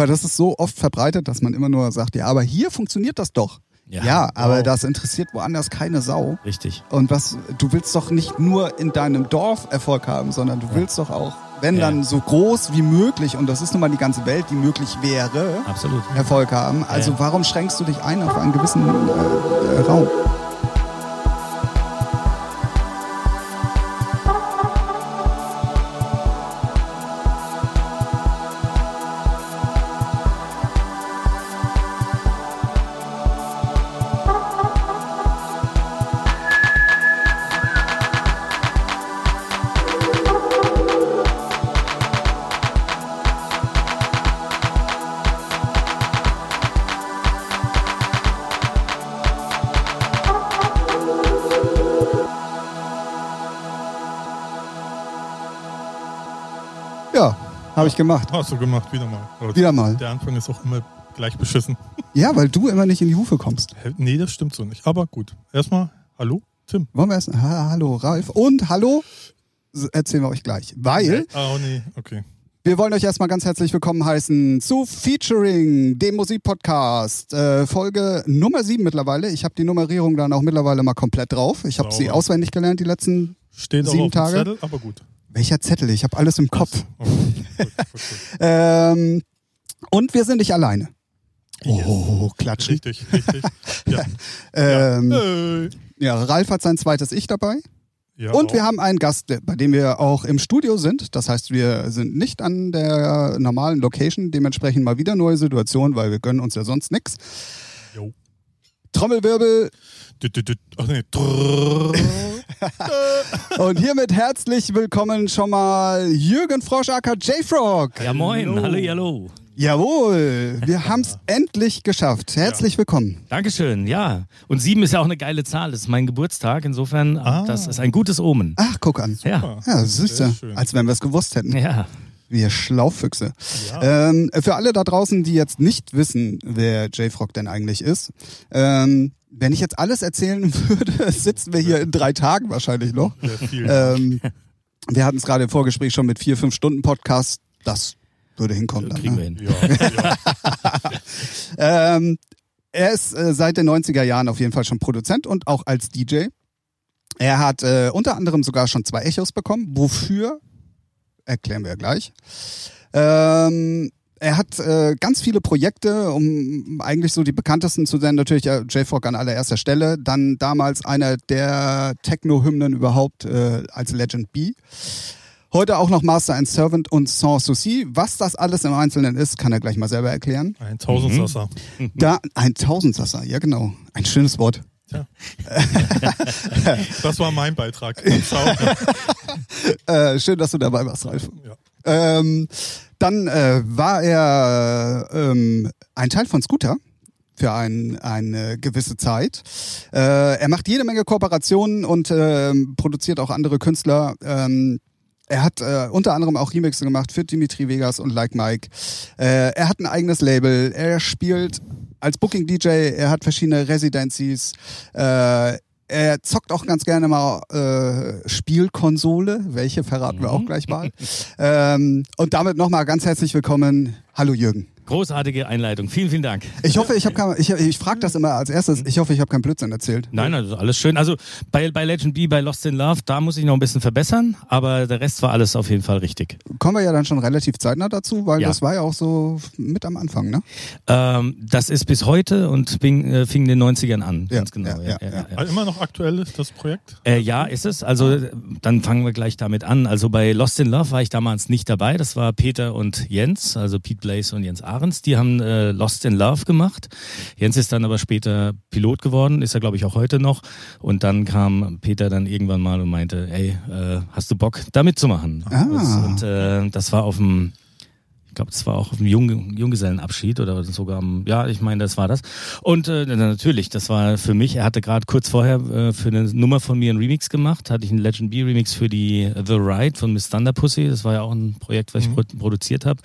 Aber das ist so oft verbreitet, dass man immer nur sagt, ja, aber hier funktioniert das doch. Ja, ja aber wow. das interessiert woanders keine Sau. Richtig. Und was, du willst doch nicht nur in deinem Dorf Erfolg haben, sondern du ja. willst doch auch, wenn ja. dann so groß wie möglich, und das ist nun mal die ganze Welt, die möglich wäre, Absolut. Erfolg haben. Also warum schränkst du dich ein auf einen gewissen äh, äh Raum? Ich gemacht. Hast du gemacht, wieder mal. Aber wieder mal. Der Anfang ist auch immer gleich beschissen. Ja, weil du immer nicht in die Hufe kommst. Nee, das stimmt so nicht. Aber gut. Erstmal, hallo, Tim. Wollen wir erst, ha, hallo, Ralf. Und hallo, erzählen wir euch gleich. Weil. Oh, nee, okay. Wir wollen euch erstmal ganz herzlich willkommen heißen zu Featuring, dem Musikpodcast. Äh, Folge Nummer 7 mittlerweile. Ich habe die Nummerierung dann auch mittlerweile mal komplett drauf. Ich habe sie auswendig gelernt die letzten Steht sieben auch auf Tage. Zettel, aber gut. Welcher Zettel? Ich habe alles im Kopf. Okay. Gut, gut, gut. ähm, und wir sind nicht alleine. Oh, klatschen. Richtig, richtig. Ja. ähm, ja. ja, Ralf hat sein zweites Ich dabei. Ja, und auch. wir haben einen Gast, bei dem wir auch im Studio sind. Das heißt, wir sind nicht an der normalen Location. Dementsprechend mal wieder neue Situation, weil wir gönnen uns ja sonst nichts. Trommelwirbel. Ach nee. Und hiermit herzlich willkommen schon mal Jürgen Froschacker J-Frog. Ja moin, hallo, hallo. Jawohl, wir haben es endlich geschafft. Herzlich ja. willkommen. Dankeschön, ja. Und sieben ist ja auch eine geile Zahl. Das ist mein Geburtstag. Insofern, ah. das ist ein gutes Omen. Ach, guck an. Ja, ja süß, ja. als wenn wir es gewusst hätten. Ja. Wir Schlaufüchse. Ja. Ähm, für alle da draußen, die jetzt nicht wissen, wer J-Frog denn eigentlich ist, ähm, wenn ich jetzt alles erzählen würde, sitzen wir hier in drei Tagen wahrscheinlich noch. Ähm, wir hatten es gerade im Vorgespräch schon mit vier, fünf Stunden Podcast. Das würde hinkommen. Dann, kriegen ne? wir hin. Ja, ja. ähm, er ist äh, seit den 90er Jahren auf jeden Fall schon Produzent und auch als DJ. Er hat äh, unter anderem sogar schon zwei Echos bekommen. Wofür? Erklären wir gleich. Ähm, er hat äh, ganz viele Projekte, um eigentlich so die bekanntesten zu sein, natürlich äh, J-Frog an allererster Stelle, dann damals einer der Techno-Hymnen überhaupt äh, als Legend B. Heute auch noch Master and Servant und Sans Souci. Was das alles im Einzelnen ist, kann er gleich mal selber erklären. Ein Tausendsasser. Mhm. Da, ein Tausendsasser, ja genau. Ein schönes Wort. Ja. das war mein Beitrag. äh, schön, dass du dabei warst, Ralf. Ja. Ähm, dann äh, war er ähm, ein Teil von Scooter für ein, eine gewisse Zeit. Äh, er macht jede Menge Kooperationen und äh, produziert auch andere Künstler. Ähm, er hat äh, unter anderem auch Remixe gemacht für Dimitri Vegas und Like Mike. Äh, er hat ein eigenes Label. Er spielt als Booking DJ. Er hat verschiedene Residencies. Äh, er zockt auch ganz gerne mal äh, Spielkonsole. Welche verraten wir auch mhm. gleich mal. ähm, und damit nochmal ganz herzlich willkommen. Hallo Jürgen. Großartige Einleitung. Vielen, vielen Dank. Ich hoffe, ich habe ich, ich frage das immer als erstes. Ich hoffe, ich habe keinen Blödsinn erzählt. Nein, also alles schön. Also bei, bei Legend B, bei Lost in Love, da muss ich noch ein bisschen verbessern, aber der Rest war alles auf jeden Fall richtig. Kommen wir ja dann schon relativ zeitnah dazu, weil ja. das war ja auch so mit am Anfang, ne? Ähm, das ist bis heute und fing, äh, fing in den 90ern an, ja, ganz genau. Ja, ja, also immer noch aktuell ist das Projekt? Äh, ja, ist es. Also dann fangen wir gleich damit an. Also bei Lost in Love war ich damals nicht dabei. Das war Peter und Jens, also Pete Blaze und Jens Ahrens. Die haben äh, Lost in Love gemacht. Jens ist dann aber später Pilot geworden, ist er glaube ich auch heute noch. Und dann kam Peter dann irgendwann mal und meinte, ey, äh, hast du Bock, da mitzumachen? Ah. Und äh, das war auf dem ich glaube, das war auch auf dem Jung Junggesellenabschied oder sogar am, ja, ich meine, das war das. Und äh, natürlich, das war für mich, er hatte gerade kurz vorher äh, für eine Nummer von mir einen Remix gemacht, hatte ich einen Legend B Remix für die The Ride von Miss Thunder Pussy, das war ja auch ein Projekt, was ich mhm. produziert habe.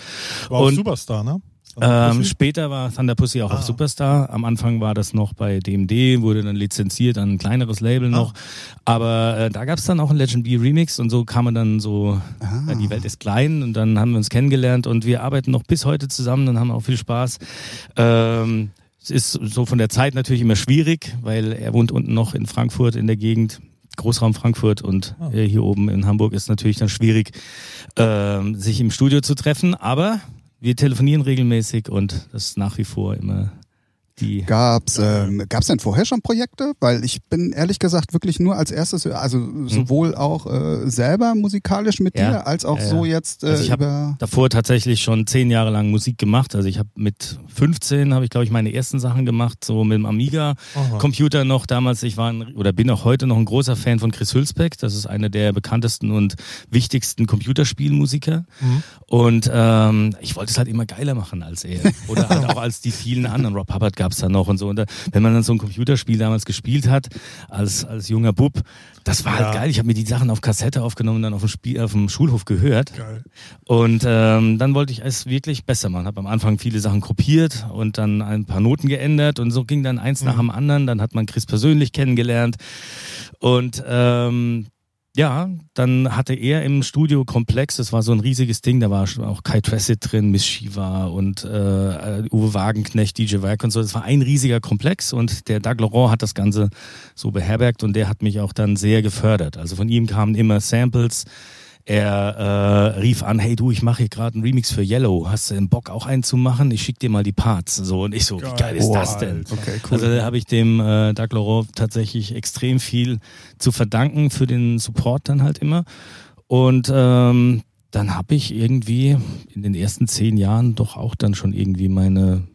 War auch Superstar, ne? Ähm, später war Thunder Pussy auch ah. auf Superstar. Am Anfang war das noch bei DMD, wurde dann lizenziert an ein kleineres Label noch. Ah. Aber äh, da gab es dann auch ein Legend B Remix und so kam man dann so, ah. äh, die Welt ist klein und dann haben wir uns kennengelernt und wir arbeiten noch bis heute zusammen und haben auch viel Spaß. Ähm, es ist so von der Zeit natürlich immer schwierig, weil er wohnt unten noch in Frankfurt in der Gegend. Großraum Frankfurt und oh. hier oben in Hamburg ist natürlich dann schwierig, äh, sich im Studio zu treffen. Aber wir telefonieren regelmäßig und das ist nach wie vor immer die. Gab's ähm, gab's denn vorher schon Projekte? Weil ich bin ehrlich gesagt wirklich nur als erstes, also hm. sowohl auch äh, selber musikalisch mit ja. dir als auch ja, so jetzt äh, also ich über. davor tatsächlich schon zehn Jahre lang Musik gemacht. Also ich habe mit 15 habe ich glaube ich meine ersten Sachen gemacht, so mit dem Amiga Computer noch damals. Ich war ein, oder bin auch heute noch ein großer Fan von Chris Hülsbeck. Das ist einer der bekanntesten und wichtigsten Computerspielmusiker. Mhm. Und ähm, ich wollte es halt immer geiler machen als er oder halt auch als die vielen anderen. Rob Hubbard gab's da noch und so. Und da, wenn man dann so ein Computerspiel damals gespielt hat, als, als junger Bub, das war halt ja. halt geil. Ich habe mir die Sachen auf Kassette aufgenommen und dann auf dem, Spiel, auf dem Schulhof gehört. Geil. Und ähm, dann wollte ich es wirklich besser machen. Habe am Anfang viele Sachen kopiert und dann ein paar Noten geändert und so ging dann eins mhm. nach dem anderen. Dann hat man Chris persönlich kennengelernt und ähm, ja, dann hatte er im Studio Komplex, das war so ein riesiges Ding, da war auch Kai Tressett drin, Miss Shiva und äh, Uwe Wagenknecht, DJ Werk und so. Das war ein riesiger Komplex und der Doug Laurent hat das Ganze so beherbergt und der hat mich auch dann sehr gefördert. Also von ihm kamen immer Samples, er äh, rief an, hey du, ich mache hier gerade einen Remix für Yellow. Hast du den Bock auch einen zu machen? Ich schick dir mal die Parts. So und ich so, geil. wie geil ist oh, das denn? Okay, cool. Also da habe ich dem äh, Doug Laurent tatsächlich extrem viel zu verdanken für den Support dann halt immer. Und ähm, dann habe ich irgendwie in den ersten zehn Jahren doch auch dann schon irgendwie meine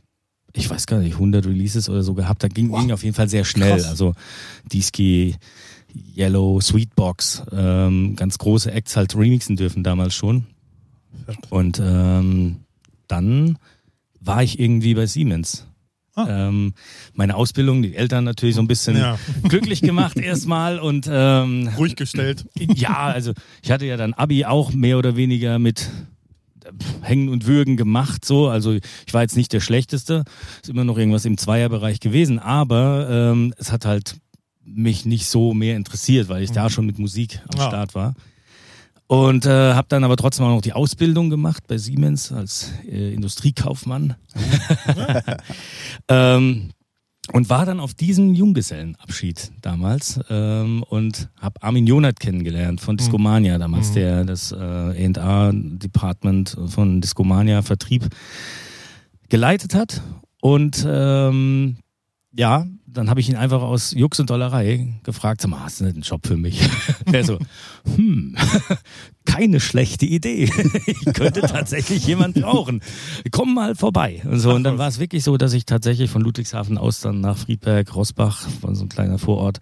ich weiß gar nicht, 100 Releases oder so gehabt. Da ging, ging auf jeden Fall sehr schnell. Krass. Also Diski, Yellow, Sweetbox, ähm, ganz große Acts halt remixen dürfen damals schon. Und ähm, dann war ich irgendwie bei Siemens. Ah. Ähm, meine Ausbildung, die Eltern natürlich so ein bisschen ja. glücklich gemacht erstmal und ähm, ruhig gestellt. Ja, also ich hatte ja dann Abi auch mehr oder weniger mit Hängen und Würgen gemacht, so. Also ich war jetzt nicht der Schlechteste, ist immer noch irgendwas im Zweierbereich gewesen, aber ähm, es hat halt mich nicht so mehr interessiert, weil ich mhm. da schon mit Musik am ja. Start war. Und äh, habe dann aber trotzdem auch noch die Ausbildung gemacht bei Siemens als äh, Industriekaufmann. ähm, und war dann auf diesem Junggesellenabschied damals ähm, und habe Armin Jonat kennengelernt von Discomania damals, mhm. der das äh, A&R-Department von Discomania Vertrieb geleitet hat. Und ähm, ja, dann habe ich ihn einfach aus Jux und Dollerei gefragt, sag mal, hast du nicht einen Job für mich? er so, hm, keine schlechte Idee. ich könnte tatsächlich jemanden brauchen. Komm mal vorbei. Und so, und dann war es wirklich so, dass ich tatsächlich von Ludwigshafen aus dann nach Friedberg, Rosbach, von so ein kleiner Vorort,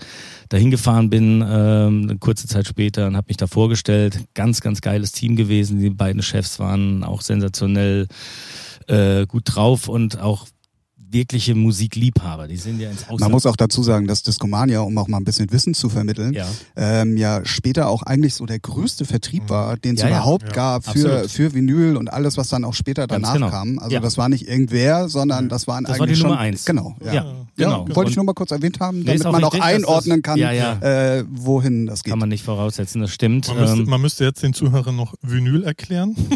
dahin gefahren bin, ähm, eine kurze Zeit später und habe mich da vorgestellt. Ganz, ganz geiles Team gewesen. Die beiden Chefs waren auch sensationell äh, gut drauf und auch wirkliche Musikliebhaber. Die sind ja ins Ausland. Man muss auch dazu sagen, dass Discomania, um auch mal ein bisschen Wissen zu vermitteln, ja, ähm, ja später auch eigentlich so der größte Vertrieb mhm. war, den es ja, überhaupt ja. gab für, für Vinyl und alles, was dann auch später danach genau. kam. Also das war nicht irgendwer, sondern das waren das eigentlich war die schon, Nummer eins. Genau. Ja, ja, genau. wollte ich nur mal kurz erwähnt haben, damit man auch einordnen kann, äh, wohin das geht. Kann man nicht voraussetzen, das stimmt. Man, ähm, müsste, man müsste, jetzt den Zuhörern noch Vinyl erklären.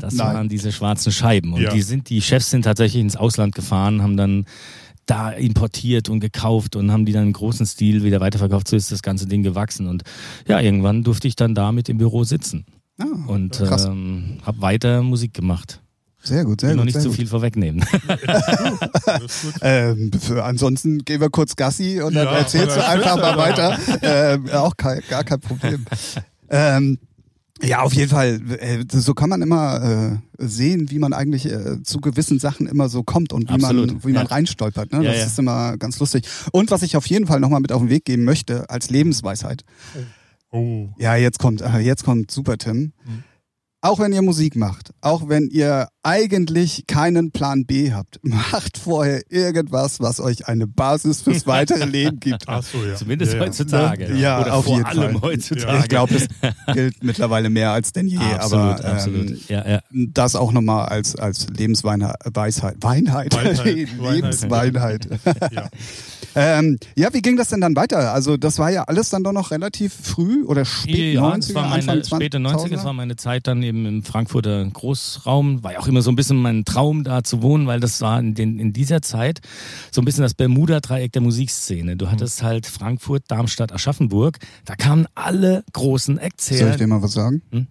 das Nein. waren diese schwarzen Scheiben und die sind die Chefs sind tatsächlich ins Ausland gefahren, haben dann da importiert und gekauft und haben die dann im großen Stil wieder weiterverkauft. So ist das ganze Ding gewachsen. Und ja, irgendwann durfte ich dann da mit im Büro sitzen. Ah, und ähm, habe weiter Musik gemacht. Sehr gut, sehr gut. noch nicht zu viel vorwegnehmen. ähm, für, ansonsten gehen wir kurz Gassi und dann ja, erzählst du einfach mal weiter. Ähm, auch kein, gar kein Problem. Ähm, ja, auf jeden Fall. Äh, so kann man immer äh, sehen, wie man eigentlich äh, zu gewissen Sachen immer so kommt und wie Absolut. man, wie man reinstolpert. Ne? Ja, das ja. ist immer ganz lustig. Und was ich auf jeden Fall nochmal mit auf den Weg geben möchte, als Lebensweisheit. Oh. Ja, jetzt kommt, jetzt kommt Super Tim. Mhm. Auch wenn ihr Musik macht, auch wenn ihr eigentlich keinen Plan B habt, macht vorher irgendwas, was euch eine Basis fürs weitere Leben gibt. Ach so, ja. Zumindest ja, heutzutage. Ja, Oder auf vor jeden allem Fall. heutzutage. Ich glaube, das gilt mittlerweile mehr als denn je. absolut, aber ähm, absolut. Ja, ja. das auch nochmal als, als Lebensweisheit. Weinheit. Weinheit. Lebensweinheit. Ja. ähm, ja, wie ging das denn dann weiter? Also das war ja alles dann doch noch relativ früh oder spät ja, 90er, das war Anfang meine 20 späte 90er, das war meine Zeit dann eben im Frankfurter Großraum. War ja auch immer so ein bisschen mein Traum, da zu wohnen, weil das war in, den, in dieser Zeit so ein bisschen das Bermuda-Dreieck der Musikszene. Du hattest halt Frankfurt, Darmstadt, Aschaffenburg. Da kamen alle großen Acts her. Soll ich dir mal was sagen? Hm?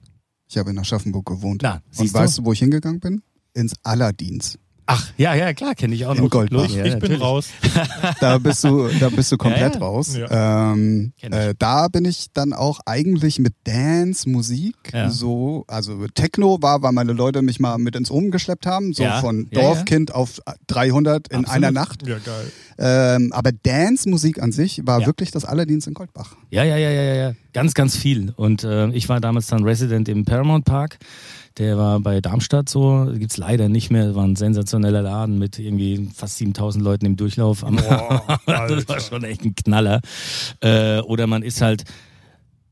Ich habe in Aschaffenburg gewohnt. Na, Und weißt du? du, wo ich hingegangen bin? Ins Allerdienst. Ach, ja, ja, klar, kenne ich auch noch. Goldbach. Ich, Ja, ich bin raus. Da bist du, da bist du komplett Ja, ja. raus. Ähm, äh, da bin ich dann auch eigentlich mit Dance, Musik, so, also Techno war, weil meine Leute mich mal mit ins Oben geschleppt haben, so von Dorfkind auf 300 in Absolut. einer Nacht. Ja, geil. Ähm, aber Dance-Musik an sich war wirklich das Allerdienst in Goldbach. Ja, ja, ja, ja, ja, ja. Ganz, ganz viel. Und äh, ich war damals dann Resident im Paramount Park. Der war bei Darmstadt so, gibt's leider nicht mehr. War ein sensationeller Laden mit irgendwie fast 7000 Leuten im Durchlauf. Am Boah, das war schon echt ein Knaller. Äh, oder man ist halt,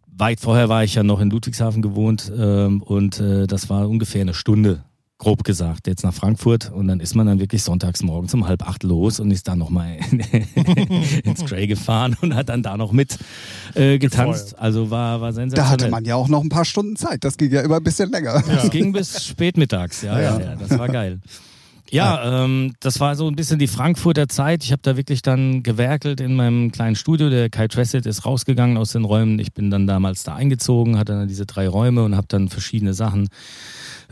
weit vorher war ich ja noch in Ludwigshafen gewohnt ähm, und äh, das war ungefähr eine Stunde, grob gesagt, jetzt nach Frankfurt und dann ist man dann wirklich sonntags morgens um halb acht los und ist dann nochmal ins Tray gefahren und hat dann da noch mit äh, getanzt. Also war, war Da sensationell. hatte man ja auch noch ein paar Stunden Zeit. Das ging ja immer ein bisschen länger. Das ging bis spätmittags, ja, ja, ja, das war geil. Ja, ähm, das war so ein bisschen die Frankfurter Zeit. Ich habe da wirklich dann gewerkelt in meinem kleinen Studio. Der Kai Tressett ist rausgegangen aus den Räumen. Ich bin dann damals da eingezogen, hatte dann diese drei Räume und habe dann verschiedene Sachen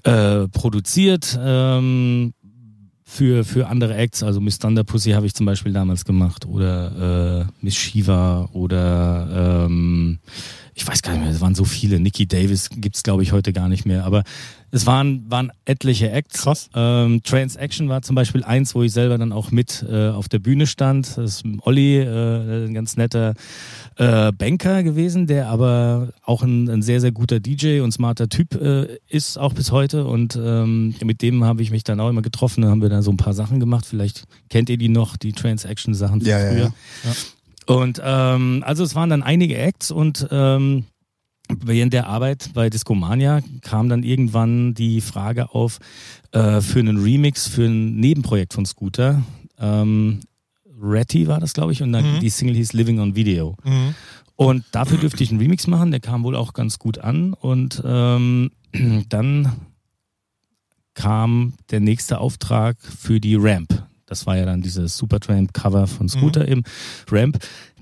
äh, produziert ähm, für, für andere Acts. Also Miss Thunder Pussy habe ich zum Beispiel damals gemacht oder äh, Miss Shiva oder ähm, ich weiß gar nicht mehr, es waren so viele. Nikki Davis gibt's glaube ich heute gar nicht mehr, aber es waren, waren etliche Acts. Krass. Ähm, Transaction war zum Beispiel eins, wo ich selber dann auch mit äh, auf der Bühne stand. Das ist Olli, äh, ein ganz netter äh, Banker gewesen, der aber auch ein, ein sehr, sehr guter DJ und smarter Typ äh, ist, auch bis heute. Und ähm, mit dem habe ich mich dann auch immer getroffen. Da haben wir da so ein paar Sachen gemacht. Vielleicht kennt ihr die noch, die Transaction-Sachen von Ja, ja, früher. ja. Und ähm, also es waren dann einige Acts und ähm, während der Arbeit bei Discomania kam dann irgendwann die Frage auf äh, für einen Remix für ein Nebenprojekt von Scooter. Ähm, Ratty war das, glaube ich, und dann Mhm. die Single hieß Living on Video. Mhm. Und dafür dürfte ich einen Remix machen, der kam wohl auch ganz gut an. Und ähm, dann kam der nächste Auftrag für die Ramp. Das war ja dann dieses Supertramp-Cover von Scooter im Ramp.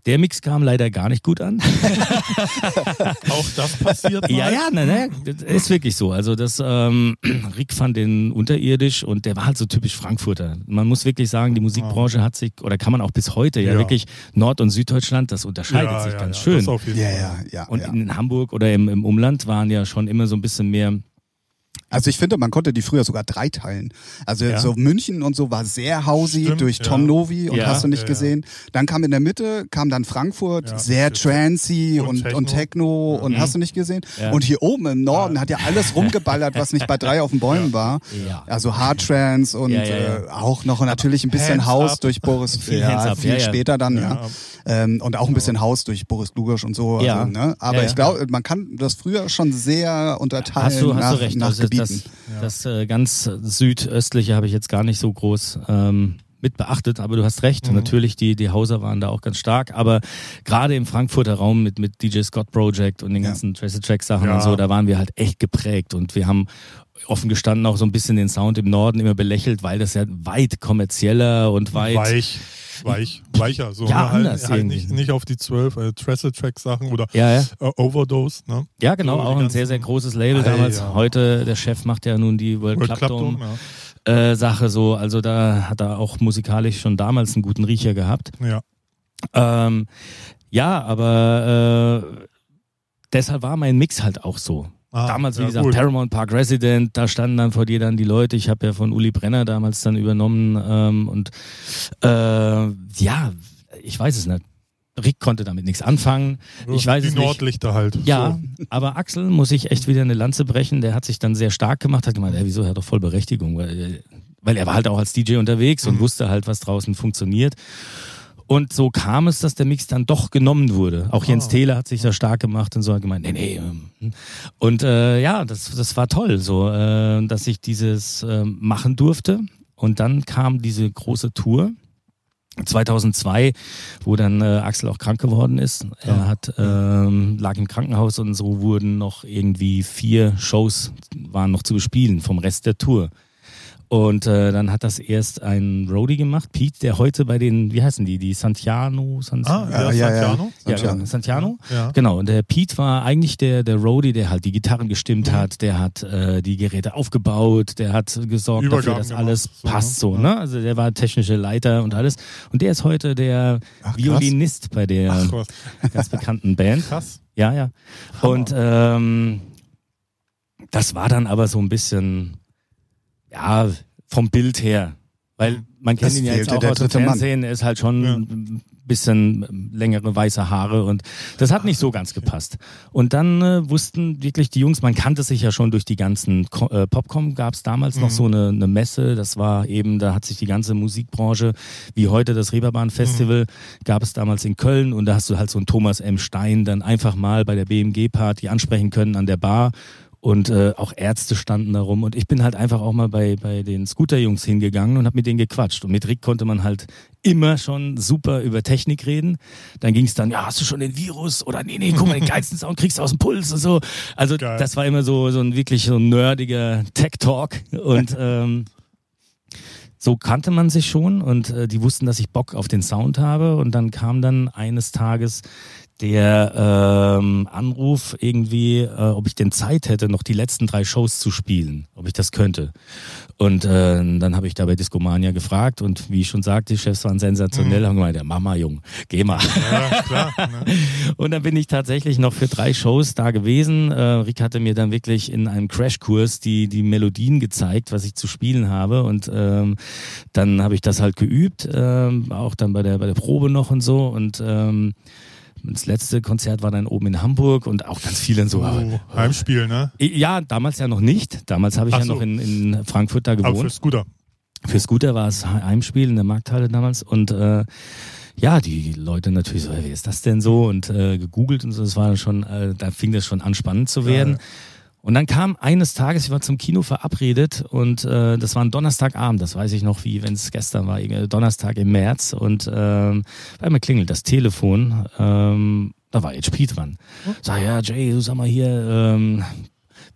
Der Mix kam leider gar nicht gut an. Auch das passiert mal. Ja, ja, nein, nein, das ist wirklich so. Also das ähm, Rick fand den unterirdisch und der war halt so typisch Frankfurter. Man muss wirklich sagen, die Musikbranche hat sich oder kann man auch bis heute ja, Ja. wirklich Nord- und Süddeutschland, das unterscheidet ja, sich ja, ganz ja, schön. Das auf jeden Ja, Fall. ja, ja. Und ja. in Hamburg oder im, im Umland waren ja schon immer so ein bisschen mehr. Also ich finde, man konnte die früher sogar dreiteilen. Also Ja. so München und so war sehr hausy Stimmt, durch ja. Tom Novi und Ja. hast du nicht Ja, ja. gesehen. Dann kam in der Mitte, kam dann Frankfurt, Ja. sehr trancy Und und, Techno. und Techno und Mhm. hast du nicht gesehen. Ja. Und hier oben im Norden hat ja alles rumgeballert, was nicht bei drei auf den Bäumen war. Ja. Also Hard Trance und Ja, ja, ja. Äh, auch noch natürlich ein bisschen Hands Haus up. durch Boris, Viel ja, viel ja, ja. später dann, ja. Ja. Ähm, und auch ein bisschen Haus durch Boris Lugosch und so. Ja. Also, ne? Aber Ja, ja. ich glaube, man kann das früher schon sehr unterteilen Hast du, hast nach, du recht. nach Also Gebieten. Das das äh, ganz südöstliche habe ich jetzt gar nicht so groß ähm, mit beachtet, aber du hast recht. Mhm. Natürlich, die, die Hauser waren da auch ganz stark, aber gerade im Frankfurter Raum mit, mit DJ Scott Project und den Ja. ganzen Tracer Track Sachen Ja. und so, da waren wir halt echt geprägt und wir haben offen gestanden auch so ein bisschen den Sound im Norden immer belächelt, weil das ja weit kommerzieller und weit Weich, weich, weicher. So, Ja, ne? halt, anders halt irgendwie. nicht, nicht auf die zwölf äh, Track-Sachen oder ja, ja. äh, Overdose. Ne? Ja, genau, So, auch ein sehr, sehr großes Label Ah, damals. Heute, der Chef macht ja nun die World, World Club, Club Dome, Dome, äh, Sache so. Also da hat er auch musikalisch schon damals einen guten Riecher gehabt. ja. ja. Ähm, ja, aber äh, deshalb war mein Mix halt auch so. Ah, damals, wie ja, gesagt, cool. Paramount Park Resident, da standen dann vor dir dann die Leute. Ich habe ja von Uli Brenner damals dann übernommen ähm, und äh, ja, ich weiß es nicht. Rick konnte damit nichts anfangen. Ich weiß Die es nicht. Nordlichter halt. Ja, So. aber Axel muss ich echt wieder eine Lanze brechen. Der hat sich dann sehr stark gemacht, hat gemeint, ey, wieso, er hat doch voll Berechtigung, weil, weil er war halt auch als DJ unterwegs und wusste halt, was draußen funktioniert. Und so kam es, dass der Mix dann doch genommen wurde. Auch Jens Ah. Thele hat sich da stark gemacht und so hat gemeint, nee, nee. ähm. Und äh, ja, das, das war toll, so, äh, dass ich dieses äh, machen durfte. Und dann kam diese große Tour. 2002, wo dann äh, Axel auch krank geworden ist. Er hat ähm, lag im Krankenhaus und so wurden noch irgendwie vier Shows waren noch zu bespielen vom Rest der Tour. Und äh, dann hat das erst ein Roadie gemacht, Pete, der heute bei den, wie heißen die, die Santiano, San Ah, Ja, ja. Santiano? ja, Santiano. genau, Santiano. Ja. Genau, und der Pete war eigentlich der, der Roadie, der halt die Gitarren gestimmt hat, der hat äh, die Geräte aufgebaut, der hat gesorgt dafür, Übergaben dass gemacht, alles so, passt ne? so, Ja. ne? Also der war technische Leiter und alles. Und der ist heute der Ach. Violinist bei der Ach ganz bekannten Band. Krass. Ja, ja. Und ähm, das war dann aber so ein bisschen, ja, vom Bild her. Weil man kennt Es ihn ja jetzt auch aus dem. Fernsehen, er ist halt schon Ja. ein bisschen längere weiße Haare und das hat nicht so ganz gepasst. Und dann äh, wussten wirklich die Jungs, man kannte sich ja schon durch die ganzen äh, Popcom, gab es damals noch Mhm. so eine, eine Messe, das war eben, da hat sich die ganze Musikbranche, wie heute das Reeperbahn Festival, gab es damals in Köln und da hast du halt so einen Thomas M. Stein dann einfach mal bei der BMG-Party ansprechen können an der Bar und äh, auch Ärzte standen da rum und ich bin halt einfach auch mal bei, bei den Scooter-Jungs hingegangen und habe mit denen gequatscht und mit Rick konnte man halt immer schon super über Technik reden. Dann ging es dann, ja, hast du schon den Virus oder nee, nee, guck mal, den geilsten Sound kriegst du aus dem Puls und so. Also Geil. das war immer so, so ein wirklich so ein nerdiger Tech-Talk und ähm, so kannte man sich schon und äh, die wussten, dass ich Bock auf den Sound habe und dann kam dann eines Tages der ähm, Anruf irgendwie, äh, ob ich denn Zeit hätte, noch die letzten drei Shows zu spielen, ob ich das könnte. Und äh, dann habe ich da bei Discomania gefragt und wie ich schon sagte, die Chefs waren sensationell, haben gemeint, ja, mach mal, Jung, geh mal. Ja, klar. Ne? Und dann bin ich tatsächlich noch für drei Shows da gewesen. Äh, Rick hatte mir dann wirklich in einem Crashkurs die, die Melodien gezeigt, was ich zu spielen habe. Und ähm, dann habe ich das halt geübt, ähm, auch dann bei der, bei der Probe noch und so. Und ähm, das letzte Konzert war dann oben in Hamburg und auch ganz viele so. Oh, Heimspiel, ne? Ja, damals ja noch nicht. Damals habe ich Ach ja so. noch in, in Frankfurt da Aber für gewohnt. Scooter. Für Scooter war es Heimspiel in der Markthalle damals und äh, ja, die Leute natürlich so, wie ist das denn so? Und äh, gegoogelt und so, das war dann schon, äh, da fing das schon an spannend zu werden. Ja. Und dann kam eines Tages, ich war zum Kino verabredet und äh, das war ein Donnerstagabend, das weiß ich noch, wie wenn es gestern war, irgendwie Donnerstag im März und ähm, bei mir klingelt das Telefon, ähm, da war HP dran. Sag, ja, Jay, du sag mal hier, ähm,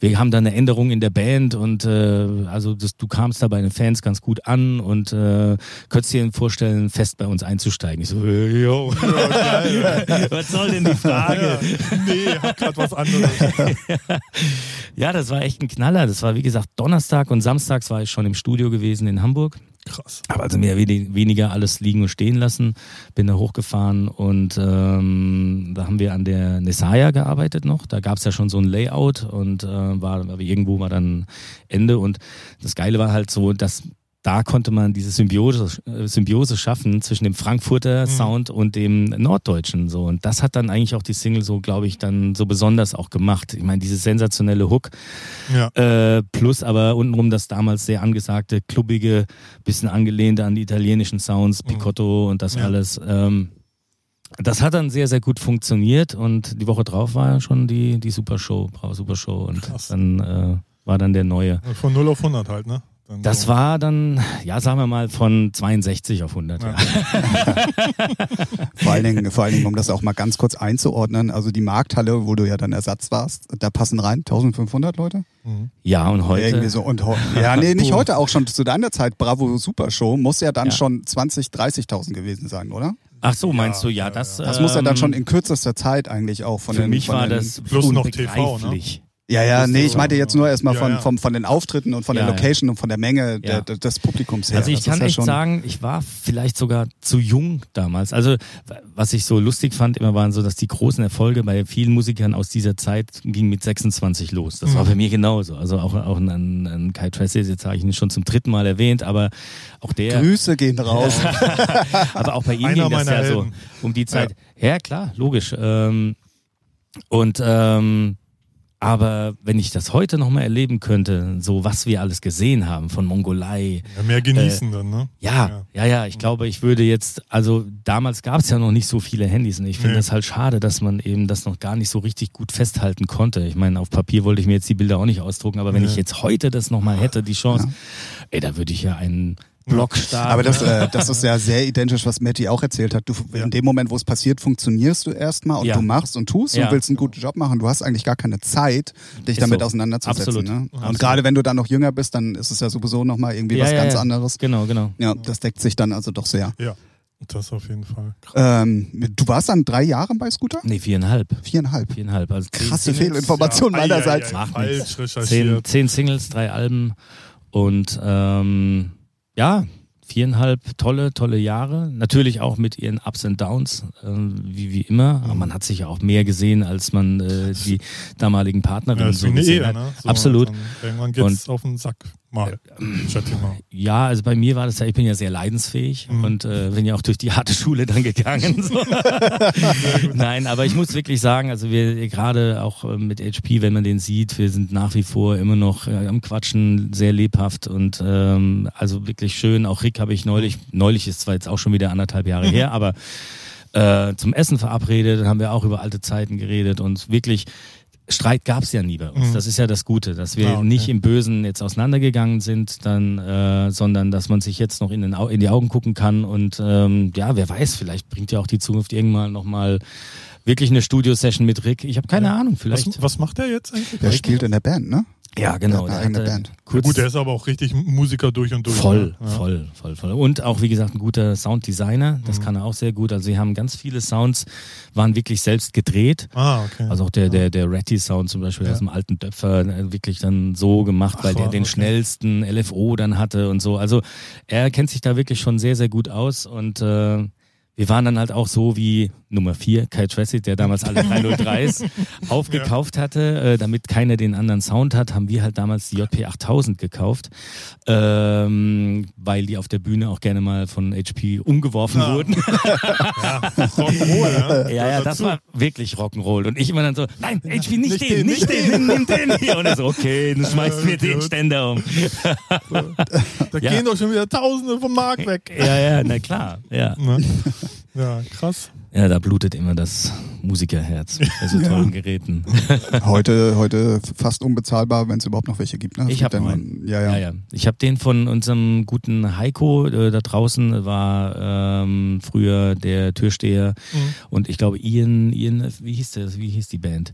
wir haben da eine Änderung in der Band und äh, also das, du kamst da bei den Fans ganz gut an und äh, könntest dir vorstellen, fest bei uns einzusteigen. Ich so, äh, yo. was soll denn die Frage? Ja. Nee, hab grad was anderes. Ja, das war echt ein Knaller. Das war, wie gesagt, Donnerstag und Samstags war ich schon im Studio gewesen in Hamburg. Krass. Habe also mehr weniger alles liegen und stehen lassen. Bin da hochgefahren und ähm, da haben wir an der Nesaya gearbeitet noch. Da gab's ja schon so ein Layout und äh, war aber irgendwo war dann Ende. Und das Geile war halt so, dass da konnte man diese Symbiose, äh, Symbiose schaffen zwischen dem Frankfurter Sound und dem Norddeutschen. So. Und das hat dann eigentlich auch die Single so, glaube ich, dann so besonders auch gemacht. Ich meine, dieses sensationelle Hook, Ja. äh, plus aber untenrum das damals sehr angesagte, klubbige, bisschen angelehnte an die italienischen Sounds, Picotto und das Ja. alles. Ähm, das hat dann sehr, sehr gut funktioniert und die Woche drauf war ja schon die, die Super Show, Brau Super Show und Krass. dann äh, war dann der neue. Von 0 auf 100 halt, ne? Dann Das so. war dann, ja, sagen wir mal, von 62 auf 100. Ja. Ja. Vor allen, Dingen, vor allen Dingen, um das auch mal ganz kurz einzuordnen, also die Markthalle, wo du ja dann Ersatz warst, da passen rein 1500 Leute? Mhm. ja, und heute. Irgendwie so. Und ja, nee, nicht heute, auch schon zu deiner Zeit, Bravo Super Show, muss ja dann Ja. schon 20, 30.000 gewesen sein, oder? Ach so, meinst Ja, du, ja, ja, das. Das muss ja dann ähm, schon in kürzester Zeit eigentlich auch von Für den, mich war den, das Plus noch TV, ne? Ja, ja, nee, ich meinte jetzt nur erstmal Ja, von, ja. Vom, von den Auftritten und von Ja, der ja. Location und von der Menge Ja. der, des Publikums her. Also ich Das kann echt schon- sagen, ich war vielleicht sogar zu jung damals. Also was ich so lustig fand, immer waren so, dass die großen Erfolge bei vielen Musikern aus dieser Zeit gingen mit 26 los. Das Mhm. war bei mir genauso. Also auch, auch ein, ein Kai Tracy, jetzt habe ich ihn schon zum dritten Mal erwähnt, aber auch der, Grüße gehen raus. aber auch bei ihm Einer ging das ja so Helden. um die Zeit. Ja, klar, logisch. Ähm, und ähm, aber wenn ich das heute nochmal erleben könnte, so was wir alles gesehen haben von Mongolei, Ja, mehr genießen dann, ne? ja, ja, ja, ich glaube, ich würde jetzt, also damals gab es ja noch nicht so viele Handys und ich finde Nee. es halt schade, dass man eben das noch gar nicht so richtig gut festhalten konnte. Ich meine, auf Papier wollte ich mir jetzt die Bilder auch nicht ausdrucken, aber wenn Nee. ich jetzt heute das nochmal hätte, die Chance, ey, da würde ich ja einen Blog starten. Aber das, äh, das ist ja sehr identisch, was Matty auch erzählt hat. Du, Ja. In dem Moment, wo es passiert, funktionierst du erstmal und Ja. du machst und tust Ja. und willst einen guten Job machen. Du hast eigentlich gar keine Zeit, dich Ist damit so. auseinanderzusetzen. Absolut. Ne? Und Absolut. gerade wenn du dann noch jünger bist, dann ist es ja sowieso nochmal irgendwie Ja, was ja, ganz ja. anderes. Genau, genau. Ja, das deckt sich dann also doch sehr. Ja, das auf jeden Fall. Ähm, du warst dann drei Jahre bei Scooter? Nee, viereinhalb. Viereinhalb. Viereinhalb. Also Krasse Singles. Fehlinformation Ja, ei, meinerseits. ei, ei, Macht falsch nichts. recherchiert. Zehn, zehn Singles, drei Alben und ähm, ja, viereinhalb tolle, tolle Jahre. Natürlich auch mit ihren Ups und Downs, ähm, wie, wie immer. Aber man hat sich ja auch mehr gesehen, als man äh, die damaligen Ja, Partnerinnen wie so gesehen Ehe, hat. ne? So, Absolut. Irgendwann geht's auf den Sack. Mal. Schätze ich mal. Ja, also bei mir war das ja, ich bin ja sehr leidensfähig Mhm. und äh, bin ja auch durch die harte Schule dann gegangen. So. Nein, aber ich muss wirklich sagen, also wir gerade auch äh, mit HP, wenn man den sieht, wir sind nach wie vor immer noch äh, am Quatschen, sehr lebhaft und ähm, also wirklich schön. Auch Rick habe ich neulich, neulich ist zwar jetzt auch schon wieder anderthalb Jahre her, aber äh, zum Essen verabredet, haben wir auch über alte Zeiten geredet und wirklich Streit gab es ja nie bei uns. Mhm. Das ist ja das Gute, dass wir Ah, okay. nicht im Bösen jetzt auseinandergegangen sind, dann, äh, sondern dass man sich jetzt noch in, den Au in die Augen gucken kann und ähm, ja, wer weiß, vielleicht bringt ja auch die Zukunft irgendwann nochmal wirklich eine Studio-Session mit Rick. Ich habe keine Ja. Ahnung, vielleicht. Was, was macht der jetzt eigentlich? Der spielt in der Band, ne? Ja, genau. Der hat der eine Band. Kurz, Gut, der ist aber auch richtig Musiker durch und durch. Voll, ne? Ja. voll, voll, voll. Und auch, wie gesagt, ein guter Sounddesigner. Das Mhm. kann er auch sehr gut. Also sie haben ganz viele Sounds, waren wirklich selbst gedreht. Ah, okay. Also auch der, der, der Ratty-Sound zum Beispiel Ja. aus dem alten Döpfer äh, wirklich dann so gemacht, weil Ach, der den okay. schnellsten LFO dann hatte und so. Also er kennt sich da wirklich schon sehr, sehr gut aus und äh, wir waren dann halt auch so wie Nummer vier, Kai Tracy, der damals alle 303s aufgekauft hatte, äh, damit keiner den anderen Sound hat, haben wir halt damals die JP 8000 gekauft, ähm, weil die auf der Bühne auch gerne mal von HP umgeworfen Ja. wurden. Rock'n'Roll, ne? Ja, ja, das war wirklich Rock'n'Roll. Und ich immer dann so, nein, HP, nicht, Nicht den, den, nicht nicht den, nimm, den hier. Und er so, okay, dann schmeißt Ja, mir den. Ständer um. Da Ja. gehen doch schon wieder Tausende vom Markt weg. Ja, ja, na klar, ja. Ja, krass. Ja, da blutet immer das Musikerherz bei so tollen Geräten. Heute, heute fast unbezahlbar, wenn es überhaupt noch welche gibt. Ne? Ich gibt hab ja Ja, ja. Ja, ja. Ich habe den von unserem guten Heiko äh, da draußen, war ähm, früher der Türsteher. Mhm. Und ich glaube, Ian, Ian, wie hieß das, wie hieß die Band?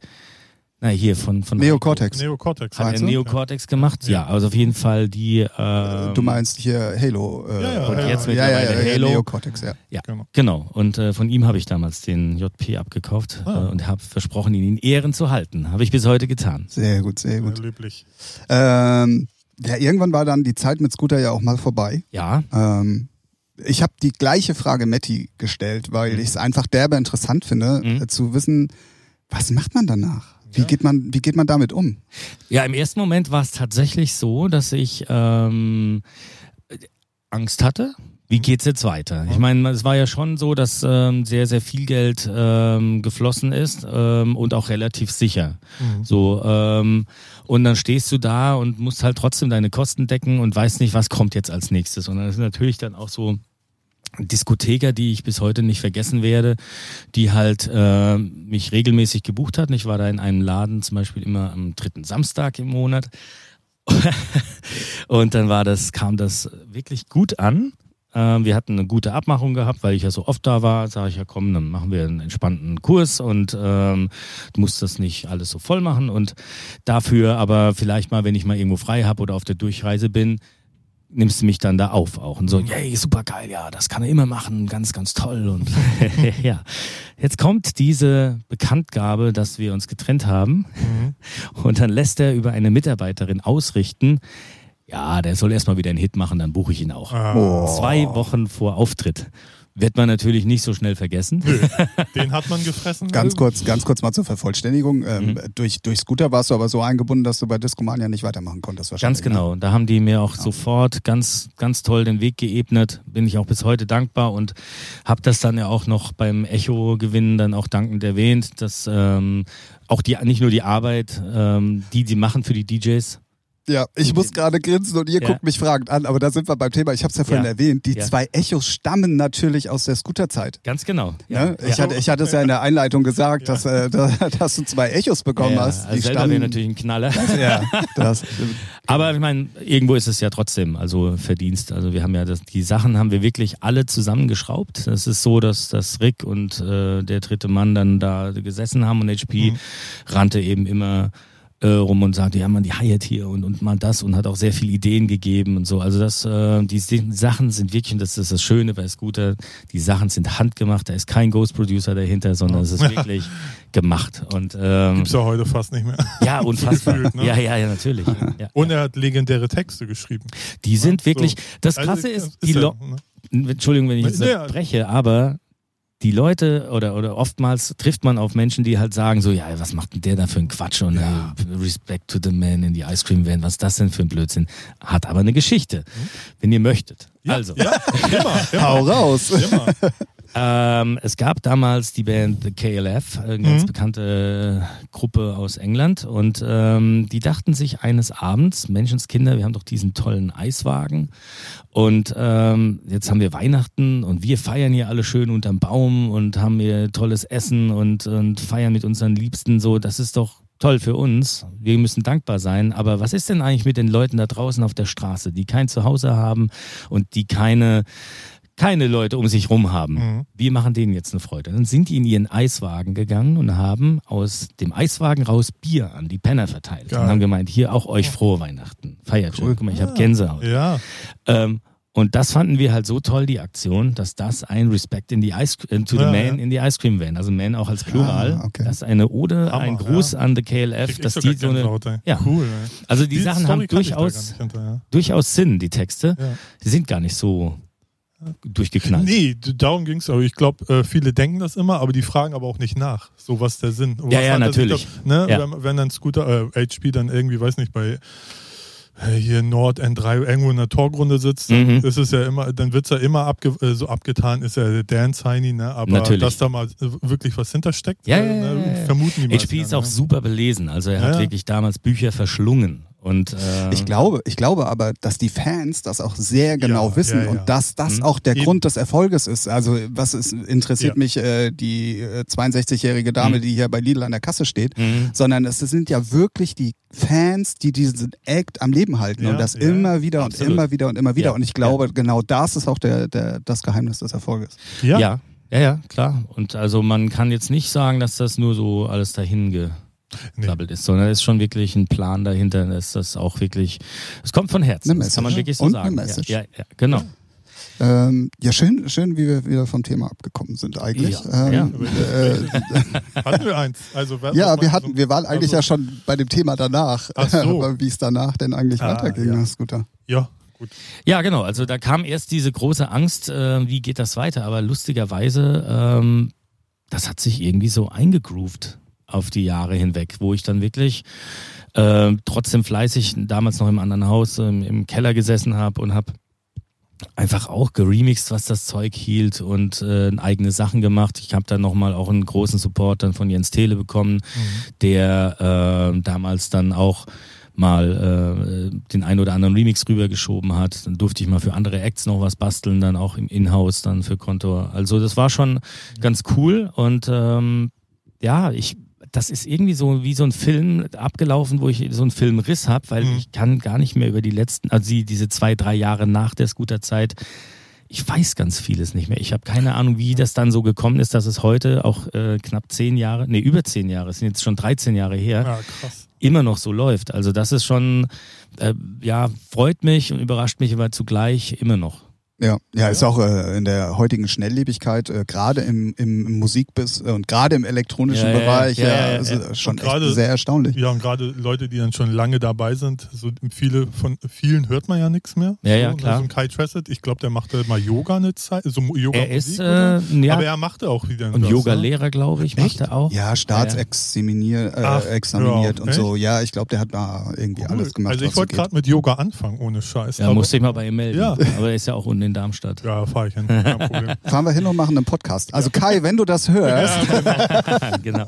Na, hier von, von Neocortex. Neocortex. Hat er? Neocortex gemacht? Ja. Ja. also auf jeden Fall die. Ähm, Du meinst hier Halo. Äh, Ja, ja, Und ja, jetzt ja. ja, ja, mittlerweile ja, Halo. Neocortex, ja. Ja, Genau. genau. Und äh, von ihm habe ich damals den JP abgekauft Ah. äh, und habe versprochen, ihn in Ehren zu halten. Habe ich bis heute getan. Sehr gut, sehr gut. Löblich. Ähm, ja, irgendwann war dann die Zeit mit Scooter ja auch mal vorbei. Ja, Ähm, ich habe die gleiche Frage Matti gestellt, weil ich es einfach derbe interessant finde, Mhm. äh, zu wissen, was macht man danach? Wie Ja. geht man, wie geht man damit um? ja. Im ersten Moment war es tatsächlich so, dass ich ähm, Angst hatte. Wie geht's jetzt weiter? Ich meine, es war ja schon so, dass ähm, sehr, sehr viel Geld ähm, geflossen ist ähm, und auch relativ sicher. Mhm. So, ähm, und dann stehst du da und musst halt trotzdem deine Kosten decken und weißt nicht, was kommt jetzt als nächstes. Und das ist natürlich dann auch so Diskotheker, die ich bis heute nicht vergessen werde, die halt äh, mich regelmäßig gebucht hatten. Ich war da in einem Laden zum Beispiel immer am dritten Samstag im Monat. und dann war das, kam das wirklich gut an. Ähm, wir hatten eine gute Abmachung gehabt, weil ich ja so oft da war, sage ich ja komm, dann machen wir einen entspannten Kurs und ähm, du musst das nicht alles so voll machen und dafür aber vielleicht mal, wenn ich mal irgendwo frei habe oder auf der Durchreise bin, nimmst du mich dann da auf auch und so, yay, super geil, ja, das kann er immer machen, ganz, ganz toll und ja. Jetzt kommt diese Bekanntgabe, dass wir uns getrennt haben mhm. und dann lässt er über eine Mitarbeiterin ausrichten, ja, der soll erstmal wieder einen Hit machen, dann buche ich ihn auch. Oh. Zwei Wochen vor Auftritt. Wird man natürlich nicht so schnell vergessen. Nö, den hat man gefressen. ganz kurz, ganz kurz mal zur Vervollständigung. Ähm, mhm. durch, durch Scooter warst du aber so eingebunden, dass du bei Discomania nicht weitermachen konntest wahrscheinlich. Ganz genau. Ne? Da haben die mir auch ja. sofort ganz, ganz toll den Weg geebnet. Bin ich auch bis heute dankbar und habe das dann ja auch noch beim Echo-Gewinnen dann auch dankend erwähnt, dass ähm, auch die, nicht nur die Arbeit, ähm, die die machen für die DJs, ja, ich muss gerade grinsen und ihr ja. guckt mich fragend an, aber da sind wir beim Thema. Ich habe es ja vorhin ja. erwähnt. Die ja. zwei Echos stammen natürlich aus der Scooterzeit. Ganz genau. Ne? Ich, hatte, ich hatte es ja in der Einleitung gesagt, dass, äh, dass du zwei Echos bekommen hast. Die also stammen natürlich ein Knaller. Ja, das. aber ich meine, irgendwo ist es ja trotzdem also Verdienst. Also wir haben ja das, die Sachen haben wir wirklich alle zusammengeschraubt. Es ist so, dass, dass Rick und äh, der dritte Mann dann da gesessen haben und HP mhm. rannte eben immer äh, rum und sagte, ja man, die Hyatt hier und, und mal das und hat auch sehr viele Ideen gegeben und so. Also das, äh, die Sachen sind wirklich, und das ist das Schöne bei Scooter, die Sachen sind handgemacht, da ist kein Ghost Producer dahinter, sondern es ist wirklich gemacht. Und, ähm, Gibt's ja heute fast nicht mehr. Ja, unfassbar. Gefühlt, ne? Ja, ja, ja, natürlich. Ja, und er hat legendäre Texte geschrieben. Die sind ja, wirklich, das also Krasse also, ist, die ist er, ne? Entschuldigung, wenn ich jetzt nee, breche, aber die Leute oder, oder oftmals trifft man auf Menschen, die halt sagen so, ja, was macht denn der da für einen Quatsch und ja. äh, Respect to the man in die Ice Cream Van, was ist das denn für ein Blödsinn? Hat aber eine Geschichte, mhm. wenn ihr möchtet. Ja, also. Ja, immer, immer. Hau raus. Immer. Ähm, es gab damals die Band The KLF, eine ganz mhm. bekannte Gruppe aus England. Und ähm, die dachten sich eines Abends, Menschenskinder, wir haben doch diesen tollen Eiswagen. Und ähm, jetzt haben wir Weihnachten und wir feiern hier alle schön unterm Baum und haben hier tolles Essen und, und feiern mit unseren Liebsten so. Das ist doch toll für uns. Wir müssen dankbar sein. Aber was ist denn eigentlich mit den Leuten da draußen auf der Straße, die kein Zuhause haben und die keine keine Leute um sich rum haben. Mhm. Wir machen denen jetzt eine Freude. Dann sind die in ihren Eiswagen gegangen und haben aus dem Eiswagen raus Bier an die Penner verteilt. Geil. Und haben gemeint, hier auch euch frohe Weihnachten. Feiert schön. Guck mal, ich habe Gänsehaut. Ja. Ähm, und das fanden wir halt so toll, die Aktion, dass das ein Respect in die Ice, äh, to the ja, Man ja. in die Ice Cream Van, also Man auch als Plural, ah, okay. das ist eine Ode, Hammer, ein Gruß ja. an the KLF, dass die so eine, Laute. ja, cool. Ey. Also die, die Sachen Story haben durchaus, hinter, durchaus Sinn, die Texte. Die sind gar nicht so durchgeknallt. Nee, darum ging es, aber ich glaube, äh, viele denken das immer, aber die fragen aber auch nicht nach, so was der Sinn. ja, ja, natürlich. Doch, ne, ja. Wenn, wenn dann Scooter, äh, HP dann irgendwie, weiß nicht, bei äh, hier Nord N3 irgendwo in der Torgrunde sitzt, mhm. ist es ja immer, dann wird es ja immer abge, äh, so abgetan, ist ja der Dance Heini, ne? Aber Natürlich. dass da mal wirklich was hintersteckt, ja, ne? ja, ja, vermuten die HP ist auch ne? super belesen, also er hat wirklich damals Bücher verschlungen und, äh ich glaube, ich glaube aber, dass die Fans das auch sehr genau ja, wissen ja, ja. und dass das mhm. auch der Eben. Grund des Erfolges ist. Also was ist, interessiert mich äh, die äh, 62-jährige Dame, mhm. die hier bei Lidl an der Kasse steht, mhm. sondern es sind ja wirklich die Fans, die diesen Act am Leben halten und das immer wieder Absolut. und immer wieder und immer wieder. Und ich glaube, genau das ist auch der, der, das Geheimnis des Erfolges. Ja. ja, ja, klar. Und also man kann jetzt nicht sagen, dass das nur so alles dahin ge nee. ist, sondern es ist schon wirklich ein Plan dahinter. ist das auch wirklich, es kommt von Herzen. das kann man wirklich so und sagen. Eine Message. Ja, ja, genau. Ja. Ähm, ja, schön, schön, wie wir wieder vom Thema abgekommen sind eigentlich. Ja, ähm, ja. Äh, hatten wir eins? Also, ja, wir hatten, wir waren eigentlich also, ja schon bei dem Thema danach, Ach so. wie es danach denn eigentlich ah, weiterging, ja. Scooter. Ja, Gut. Ja, genau. Also da kam erst diese große Angst, äh, wie geht das weiter? Aber lustigerweise, ähm, das hat sich irgendwie so eingegroovt auf die Jahre hinweg, wo ich dann wirklich äh, trotzdem fleißig damals noch im anderen Haus im, im Keller gesessen habe und habe einfach auch geremixed, was das Zeug hielt und äh, eigene Sachen gemacht. Ich habe dann nochmal auch einen großen Support dann von Jens Tele bekommen, mhm. der äh, damals dann auch mal äh, den ein oder anderen Remix rübergeschoben hat. Dann durfte ich mal für andere Acts noch was basteln, dann auch im Inhouse dann für Kontor. Also das war schon ganz cool und ähm, ja, ich das ist irgendwie so wie so ein Film abgelaufen, wo ich so einen Filmriss habe, weil mhm. ich kann gar nicht mehr über die letzten, also die, diese zwei, drei Jahre nach der Scooterzeit, ich weiß ganz vieles nicht mehr. Ich habe keine Ahnung, wie das dann so gekommen ist, dass es heute auch äh, knapp zehn Jahre, nee, über zehn Jahre, es sind jetzt schon 13 Jahre her. Ja, krass immer noch so läuft. Also das ist schon, äh, ja, freut mich und überrascht mich aber zugleich immer noch. Ja, ja, ist auch äh, in der heutigen Schnelllebigkeit, äh, gerade im, im Musikbiss und gerade im elektronischen Ja, ja, Bereich, ja, ja, ja, ja, ist ja. schon Und echt sehr erstaunlich. Ja, und gerade Leute, die dann schon lange dabei sind, so viele von vielen hört man ja nichts mehr. Ja, ja, so, ne, klar. So ein Kai Tressett, ich glaube, der machte mal Yoga eine Zeit, so Yoga Er ist, äh, ja, aber er machte auch wieder und was, Yoga-Lehrer, glaube ich, macht er auch. Ja, staatsexaminiert äh, examiniert ja, und so. Ja, ich glaube, der hat da irgendwie Ne? alles gemacht. Also ich wollte gerade mit Yoga anfangen, ohne Scheiß. Ja, aber- musste ich mal bei ihm melden. Ja. Aber er ist ja auch unten in Darmstadt. Ja, fahre ich hin, kein Problem. Fahren wir hin und machen einen Podcast. Also Kai, wenn du das hörst, genau.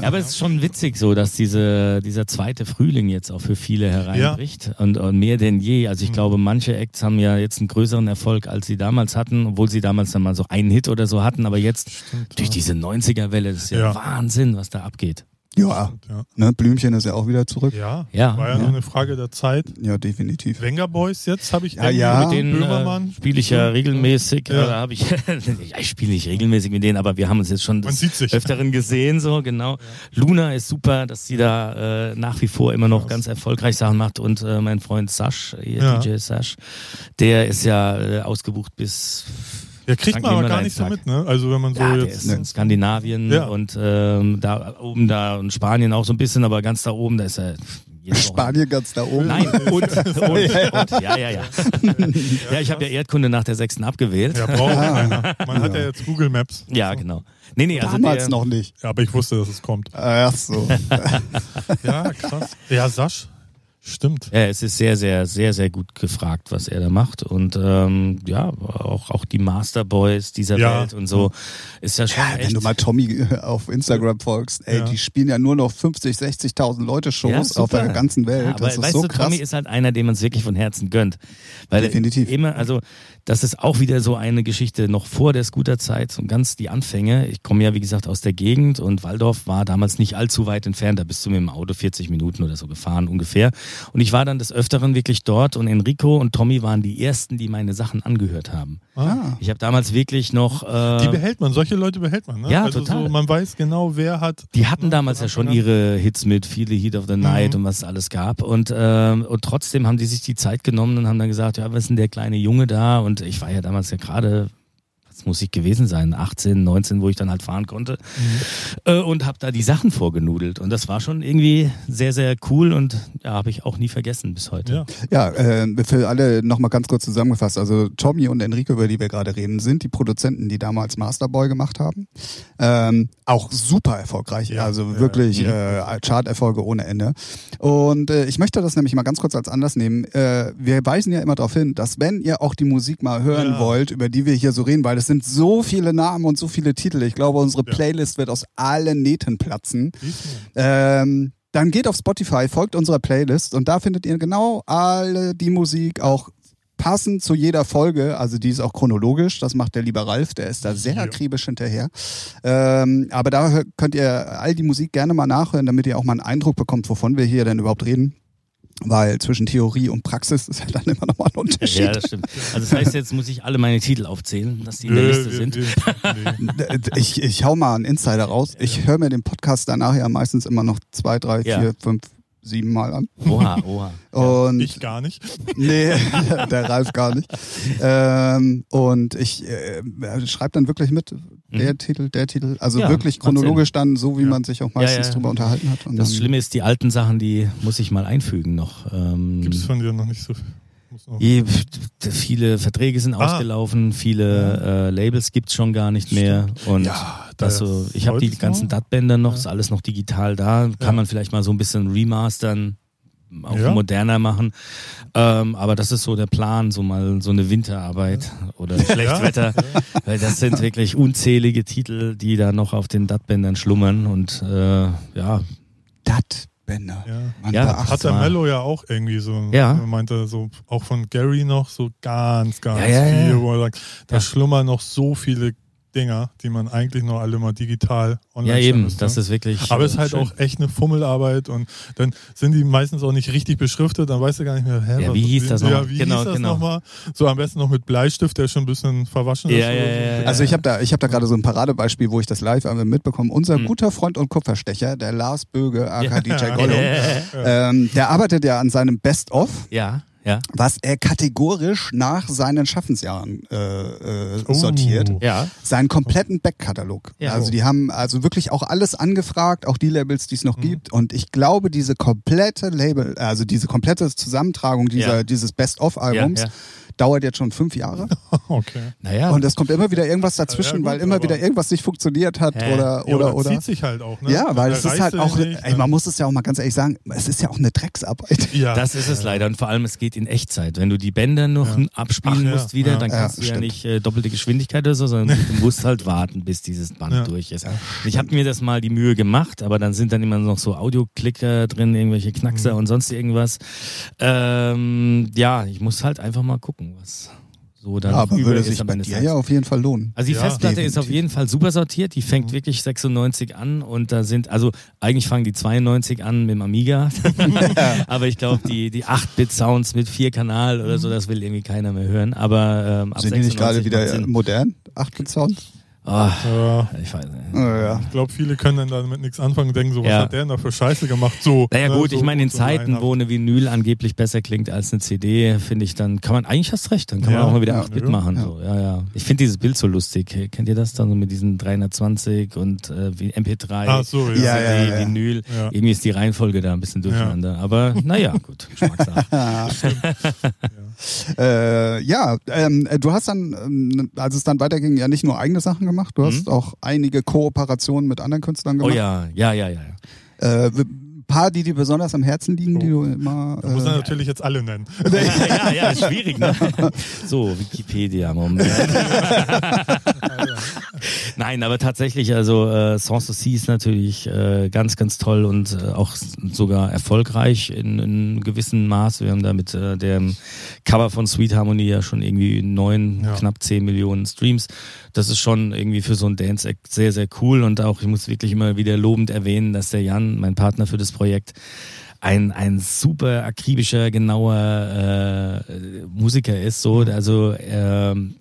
Ja, aber es ist schon witzig so, dass diese, dieser zweite Frühling jetzt auch für viele hereinbricht und, und mehr denn je. Also Mhm. ich glaube, manche Acts haben ja jetzt einen größeren Erfolg, als sie damals hatten, obwohl sie damals dann mal so einen Hit oder so hatten. Aber jetzt durch diese 90er-Welle, das ist ja, Ja. Wahnsinn, was da abgeht. Ja, Ja, ne, Blümchen ist ja auch wieder zurück. ja, Ja. war ja, nur eine Frage der Zeit. Ja, definitiv. Wenger Boys jetzt habe ich Ja, irgendwie ja. Mit denen Böhmermann. äh, spiele ich ja regelmäßig. Ja. Oder habe ich, ja, ich spiele nicht regelmäßig mit denen, aber wir haben uns jetzt schon Man des sieht sich. öfteren gesehen, so genau. Luna ist super, dass sie da äh, nach wie vor immer noch ganz erfolgreich Sachen macht und äh, mein Freund Sash, ihr Ja. DJ Sash, der ist ja äh, ausgebucht bis Ja, kriegt Frank man aber gar nicht so mit, ne? Also wenn man so ja, der jetzt. ist in Skandinavien Ja. und ähm, da oben da und Spanien auch so ein bisschen, aber ganz da oben, da ist er Spanien ganz da oben. Nein, und, und, und, ja, ja, ja. Ja, ich habe ja Erdkunde nach der sechsten abgewählt. Ja, Ja, braucht keiner. Man hat ja jetzt Google Maps. genau. Nee, nee, also Damals der, noch nicht. Ja, aber ich wusste, dass es kommt. Ach so. Ja, krass. Ja, Sasch. Stimmt. Ja, es ist sehr, sehr, sehr, sehr gut gefragt, was er da macht. Und ähm, ja, auch, auch die Masterboys dieser Ja. Welt und so ist ja schon Ja, echt. wenn du mal Tommy äh, auf Instagram folgst, ey, Ja. die spielen ja nur noch 50, 60.000 Leute Shows Ja, auf der ganzen Welt. Ja, aber das ist weißt so du, krass. Tommy ist halt einer, dem man es wirklich von Herzen gönnt. Weil Definitiv. immer, also das ist auch wieder so eine Geschichte noch vor der Scooterzeit, so ganz die Anfänge. Ich komme ja, wie gesagt, aus der Gegend und Waldorf war damals nicht allzu weit entfernt. Da bist du mit dem Auto 40 Minuten oder so gefahren ungefähr. Und ich war dann des Öfteren wirklich dort und Enrico und Tommy waren die ersten, die meine Sachen angehört haben. ah. Ich habe damals wirklich noch. Äh, Die behält man, solche Leute behält man. Ne? Ja, also total. So, man weiß genau, wer hat. Die hatten ne, damals ja schon an. ihre Hits mit viele Heat of the Night Mhm. und was es alles gab. Und, ähm, und trotzdem haben die sich die Zeit genommen und haben dann gesagt, ja, was ist denn der kleine Junge da? Und ich war ja damals ja gerade, was muss ich gewesen sein, 18, 19, wo ich dann halt fahren konnte. Mhm. Äh, und habe da die Sachen vorgenudelt. Und das war schon irgendwie sehr, sehr cool und ja, habe ich auch nie vergessen bis heute. Ja. Ja, äh, für alle nochmal ganz kurz zusammengefasst. Also Tommy und Enrico, über die wir gerade reden, sind die Produzenten, die damals Masterboy gemacht haben. Ähm, auch super erfolgreich, Ja, also ja, wirklich Mhm. äh, Charterfolge ohne Ende. Und äh, ich möchte das nämlich mal ganz kurz als Anlass nehmen. Äh, wir weisen ja immer darauf hin, dass wenn ihr auch die Musik mal hören Ja. wollt, über die wir hier so reden, weil es sind so viele Namen und so viele Titel. Ich glaube, unsere. Playlist wird aus allen Nähten platzen. Ähm, dann geht auf Spotify, folgt unserer Playlist und da findet ihr genau alle die Musik auch passend zu jeder Folge. Also die ist auch chronologisch. Das macht der liebe Ralf, der ist da sehr Ja. akribisch hinterher. Ähm, aber da könnt ihr all die Musik gerne mal nachhören, damit ihr auch mal einen Eindruck bekommt, wovon wir hier denn überhaupt reden. Weil zwischen Theorie und Praxis ist ja dann immer noch mal ein Unterschied. Ja, das stimmt. Also das heißt, jetzt muss ich alle meine Titel aufzählen, dass die in der Liste sind. Ich, ich hau mal einen Insider raus. Ich höre mir den Podcast danach ja meistens immer noch zwei, drei, Ja. vier, fünf, sieben Mal an. Oha, oha. Und Ich gar nicht. Nee, der Ralf gar nicht. Ähm, und ich äh, schreibe dann wirklich mit, der Titel, der Titel. Also Mhm. Ja, wirklich chronologisch dann, so wie Ja. man sich auch meistens ja. drüber unterhalten hat. Und Das dann, Schlimme ist, die alten Sachen, die muss ich mal einfügen noch. Ähm, Gibt es von dir noch nicht so viel. Viele Verträge sind Ah. ausgelaufen, viele äh, Labels gibt's schon gar nicht mehr. Und Ja, das da so, ich habe die ganzen DAT-Bänder noch, Ja. ist alles noch digital da. Kann Ja. man vielleicht mal so ein bisschen remastern, auch Ja. moderner machen. Ähm, aber das ist so der Plan, so mal so eine Winterarbeit oder Schlechtwetter. Weil das sind wirklich unzählige Titel, die da noch auf den DAT-Bändern schlummern. Und äh, ja, Dat Bänder. Ja. Man Ja, beachtet Hat der mal. Mello ja auch irgendwie so, Ja. er meinte so, auch von Gary noch so ganz, ganz Ja, ja, ja. viel, wo er sagt, da Ja. schlummern noch so viele Dinger, die man eigentlich noch alle mal digital online Ja, eben, müsste. das ist wirklich. Aber es ist halt schön. auch echt eine Fummelarbeit und dann sind die meistens auch nicht richtig beschriftet, dann weißt du gar nicht mehr, hä, Ja, was- wie hieß das ja, nochmal? wie Genau, hieß das genau. nochmal? So am besten noch mit Bleistift, der schon ein bisschen verwaschen ist. Ja, oder ja, ja, ja. Also ich habe da, ich habe da gerade so ein Paradebeispiel, wo ich das live einmal mitbekomme. Unser Mhm. guter Freund und Kupferstecher, der Lars Böge, aka DJ Ja. Gollum, ähm, der arbeitet ja an seinem Best-of, Ja, ja. was er kategorisch nach seinen Schaffensjahren äh, äh, Oh. sortiert. Ja. Seinen kompletten Backkatalog. Ja. Also die haben also wirklich auch alles angefragt, auch die Labels, die es noch gibt. Und ich glaube, diese komplette Label, also diese komplette Zusammentragung dieser, Ja. dieses Best-of-Albums ja. Dauert jetzt schon fünf Jahre. Okay. Naja. Und es kommt immer wieder irgendwas dazwischen, Ja, gut, weil immer wieder irgendwas nicht funktioniert hat Hä? oder Ja, oder aber oder. zieht sich halt auch, ne? Ja, weil es ist halt auch, nicht, ey, man muss es ja auch mal ganz ehrlich sagen, es ist ja auch eine Drecksarbeit. ja. Das ist es leider. Und vor allem, es geht in Echtzeit. Wenn du die Bänder noch Ja. abspielen Ach ja, musst wieder, ja. dann Ja, kannst du ja stimmt. nicht äh, doppelte Geschwindigkeit oder so, sondern du musst halt warten, bis dieses Band Ja. durch ist. Ich habe mir das mal die Mühe gemacht, aber dann sind dann immer noch so Audioklicker drin, irgendwelche Knackser Mhm. und sonst irgendwas. Ähm, ja, ich muss halt einfach mal gucken, was so dann aber über würde sich bei dir ja auf jeden Fall lohnen. Also die Ja, Festplatte ist auf definitiv. jeden Fall super sortiert. Die fängt wirklich 96 an und da sind, also eigentlich fangen die 92 an mit dem Amiga. Aber ich glaube, die, die 8-Bit-Sounds mit vier Kanal oder so, das will irgendwie keiner mehr hören. Aber ähm, ab Sind die nicht gerade 96 wieder modern? 8 Ah, Ja. ich weiß nicht. Ja. Ich glaube, viele können dann damit nichts anfangen und denken so, was Ja. hat der denn da für Scheiße gemacht? So. Naja ne, gut, so, ich meine, in so Zeiten, wo eine Vinyl angeblich besser klingt als eine CD, finde ich, dann kann man, eigentlich hast recht, dann kann Ja, man auch mal wieder ja, 8-Bit ja, machen. ja. So. Ja, ja. Ich finde dieses Bild so lustig. Kennt ihr das dann so mit diesen 320 und äh, wie MP3? Ach so, ja. Ja, ja, ja. Vinyl. Ja. Irgendwie ist die Reihenfolge da ein bisschen durcheinander. Aber naja, gut, Geschmackssache. Äh, ja, ähm, du hast dann, ähm, als es dann weiterging, ja nicht nur eigene Sachen gemacht, du hast auch einige Kooperationen mit anderen Künstlern Mhm. Oh gemacht. ja, ja, ja, ja. ja. Äh, ein paar, die dir besonders am Herzen liegen, die du immer. Da muss er Äh, natürlich jetzt alle nennen. ja, ja, ist schwierig, ne? So, Wikipedia, Moment. Nein, aber tatsächlich, also äh, Sans Souci ist natürlich äh, ganz, ganz toll und äh, auch sogar erfolgreich in, in gewissem Maß. Wir haben da mit äh, dem Cover von Sweet Harmony ja schon irgendwie neun, Ja. knapp zehn Millionen Streams. Das ist schon irgendwie für so ein Dance-Act sehr, sehr cool und auch, ich muss wirklich immer wieder lobend erwähnen, dass der Jan, mein Partner für das Projekt, ein, ein super akribischer, genauer äh, Musiker ist. So, also ähm,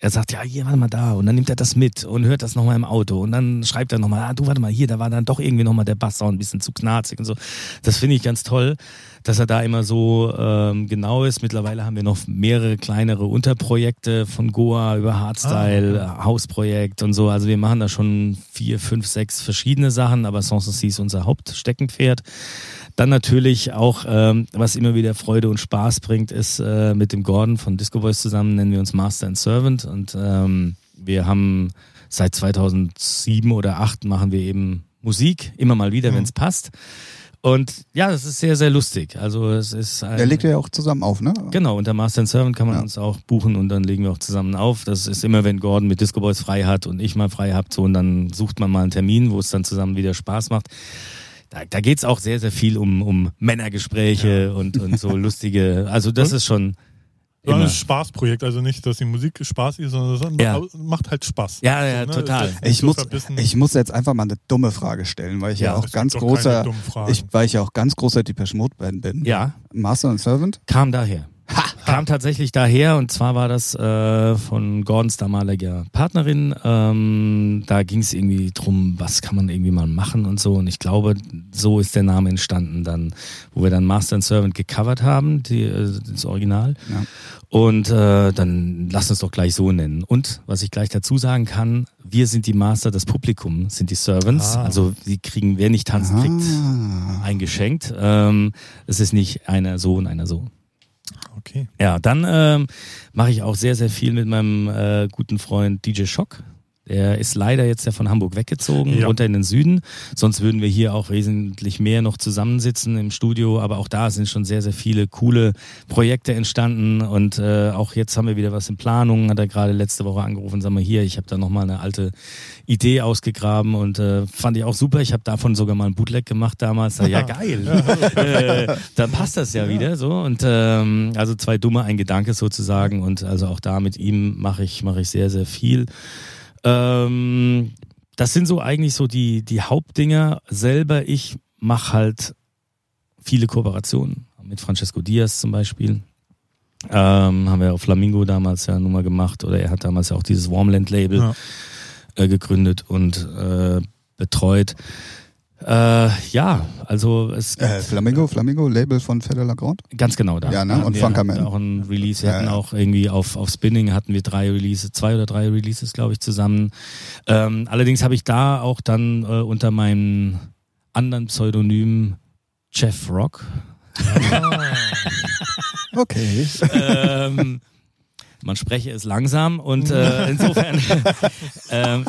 er sagt, ja, hier, warte mal da. Und dann nimmt er das mit und hört das nochmal im Auto. Und dann schreibt er nochmal, ah, du, warte mal, hier, da war dann doch irgendwie nochmal der Basssound ein bisschen zu knarzig und so. Das finde ich ganz toll, dass er da immer so ähm, genau ist. Mittlerweile haben wir noch mehrere kleinere Unterprojekte von Goa über Hardstyle, Hausprojekt und so. Also wir machen da schon vier, fünf, sechs verschiedene Sachen, aber Sans ist unser Hauptsteckenpferd. Dann natürlich auch, ähm, was immer wieder Freude und Spaß bringt, ist äh, mit dem Gordon von Disco Boys zusammen, nennen wir uns Master and Servant. Und ähm, wir haben seit 2007 oder 2008 machen wir eben Musik, immer mal wieder, wenn es passt. Und ja, das ist sehr, sehr lustig. Also es ist ein, der legt ja auch zusammen auf, ne? Genau, unter Master and Servant kann man Ja. uns auch buchen und dann legen wir auch zusammen auf. Das ist immer, wenn Gordon mit Disco Boys frei hat und ich mal frei hab, so und dann sucht man mal einen Termin, wo es dann zusammen wieder Spaß macht. Da, da geht's auch sehr, sehr viel um, um Männergespräche und, und so lustige. Also das Und? ist schon So immer. ein Spaßprojekt, also nicht, dass die Musik spaßig ist, sondern das Ja. macht halt Spaß. Ja, ja, So, ne? total. Ich so muss, ich muss jetzt einfach mal eine dumme Frage stellen, weil ich ja, Ja, auch Es ganz großer, ich, weil ich ja auch ganz großer Depeche Mode Band bin. Ja, Master and Servant. kam daher. Kam tatsächlich daher und zwar war das äh, von Gordons damaliger Partnerin. Ähm, da ging es irgendwie drum, was kann man irgendwie mal machen und so. Und ich glaube, so ist der Name entstanden dann, wo wir dann Master and Servant gecovert haben, die, äh, das Original. Ja. Und äh, dann lass uns doch gleich so nennen. Und was ich gleich dazu sagen kann, wir sind die Master, das Publikum sind die Servants. Ah. Also sie kriegen, wer nicht tanzen, kriegt Ah. eingeschenkt. Ähm, es ist nicht einer so und einer so. Okay. Ja, dann ähm, mache ich auch sehr, sehr viel mit meinem äh, guten Freund DJ Schock. Der ist leider jetzt ja von Hamburg weggezogen, Ja. runter in den Süden. Sonst würden wir hier auch wesentlich mehr noch zusammensitzen im Studio. Aber auch da sind schon sehr, sehr viele coole Projekte entstanden. Und äh, auch jetzt haben wir wieder was in Planung. Hat er gerade letzte Woche angerufen, sag mal hier, ich habe da nochmal eine alte Idee ausgegraben und äh, fand ich auch super. Ich habe davon sogar mal ein Bootleg gemacht damals. Sag, ja, geil. äh, dann passt das ja, wieder so. Und ähm, also zwei dumme, ein Gedanke sozusagen. Und also auch da mit ihm mache ich, mache ich sehr, sehr viel. Ähm, das sind so eigentlich so die, die Hauptdinger. Selber, ich mache halt viele Kooperationen mit Francesco Diaz zum Beispiel. Ähm, haben wir auf Flamingo damals ja nun mal gemacht oder er hat damals ja auch dieses Warmland-Label ja. äh, gegründet und äh, betreut. Äh, ja, also es gibt, äh, Flamingo, Flamingo, Label von Fedela Grand? Ganz genau da. Ja, ne? Und Funkerman. auch ein Release. Wir ja, hatten ja. auch irgendwie auf, auf Spinning hatten wir drei Releases, zwei oder drei Releases, glaube ich, zusammen. Ähm, allerdings habe ich da auch dann äh, unter meinem anderen Pseudonym Jeff Rock. Ah. okay. ähm, man spreche es langsam und äh, insofern ähm,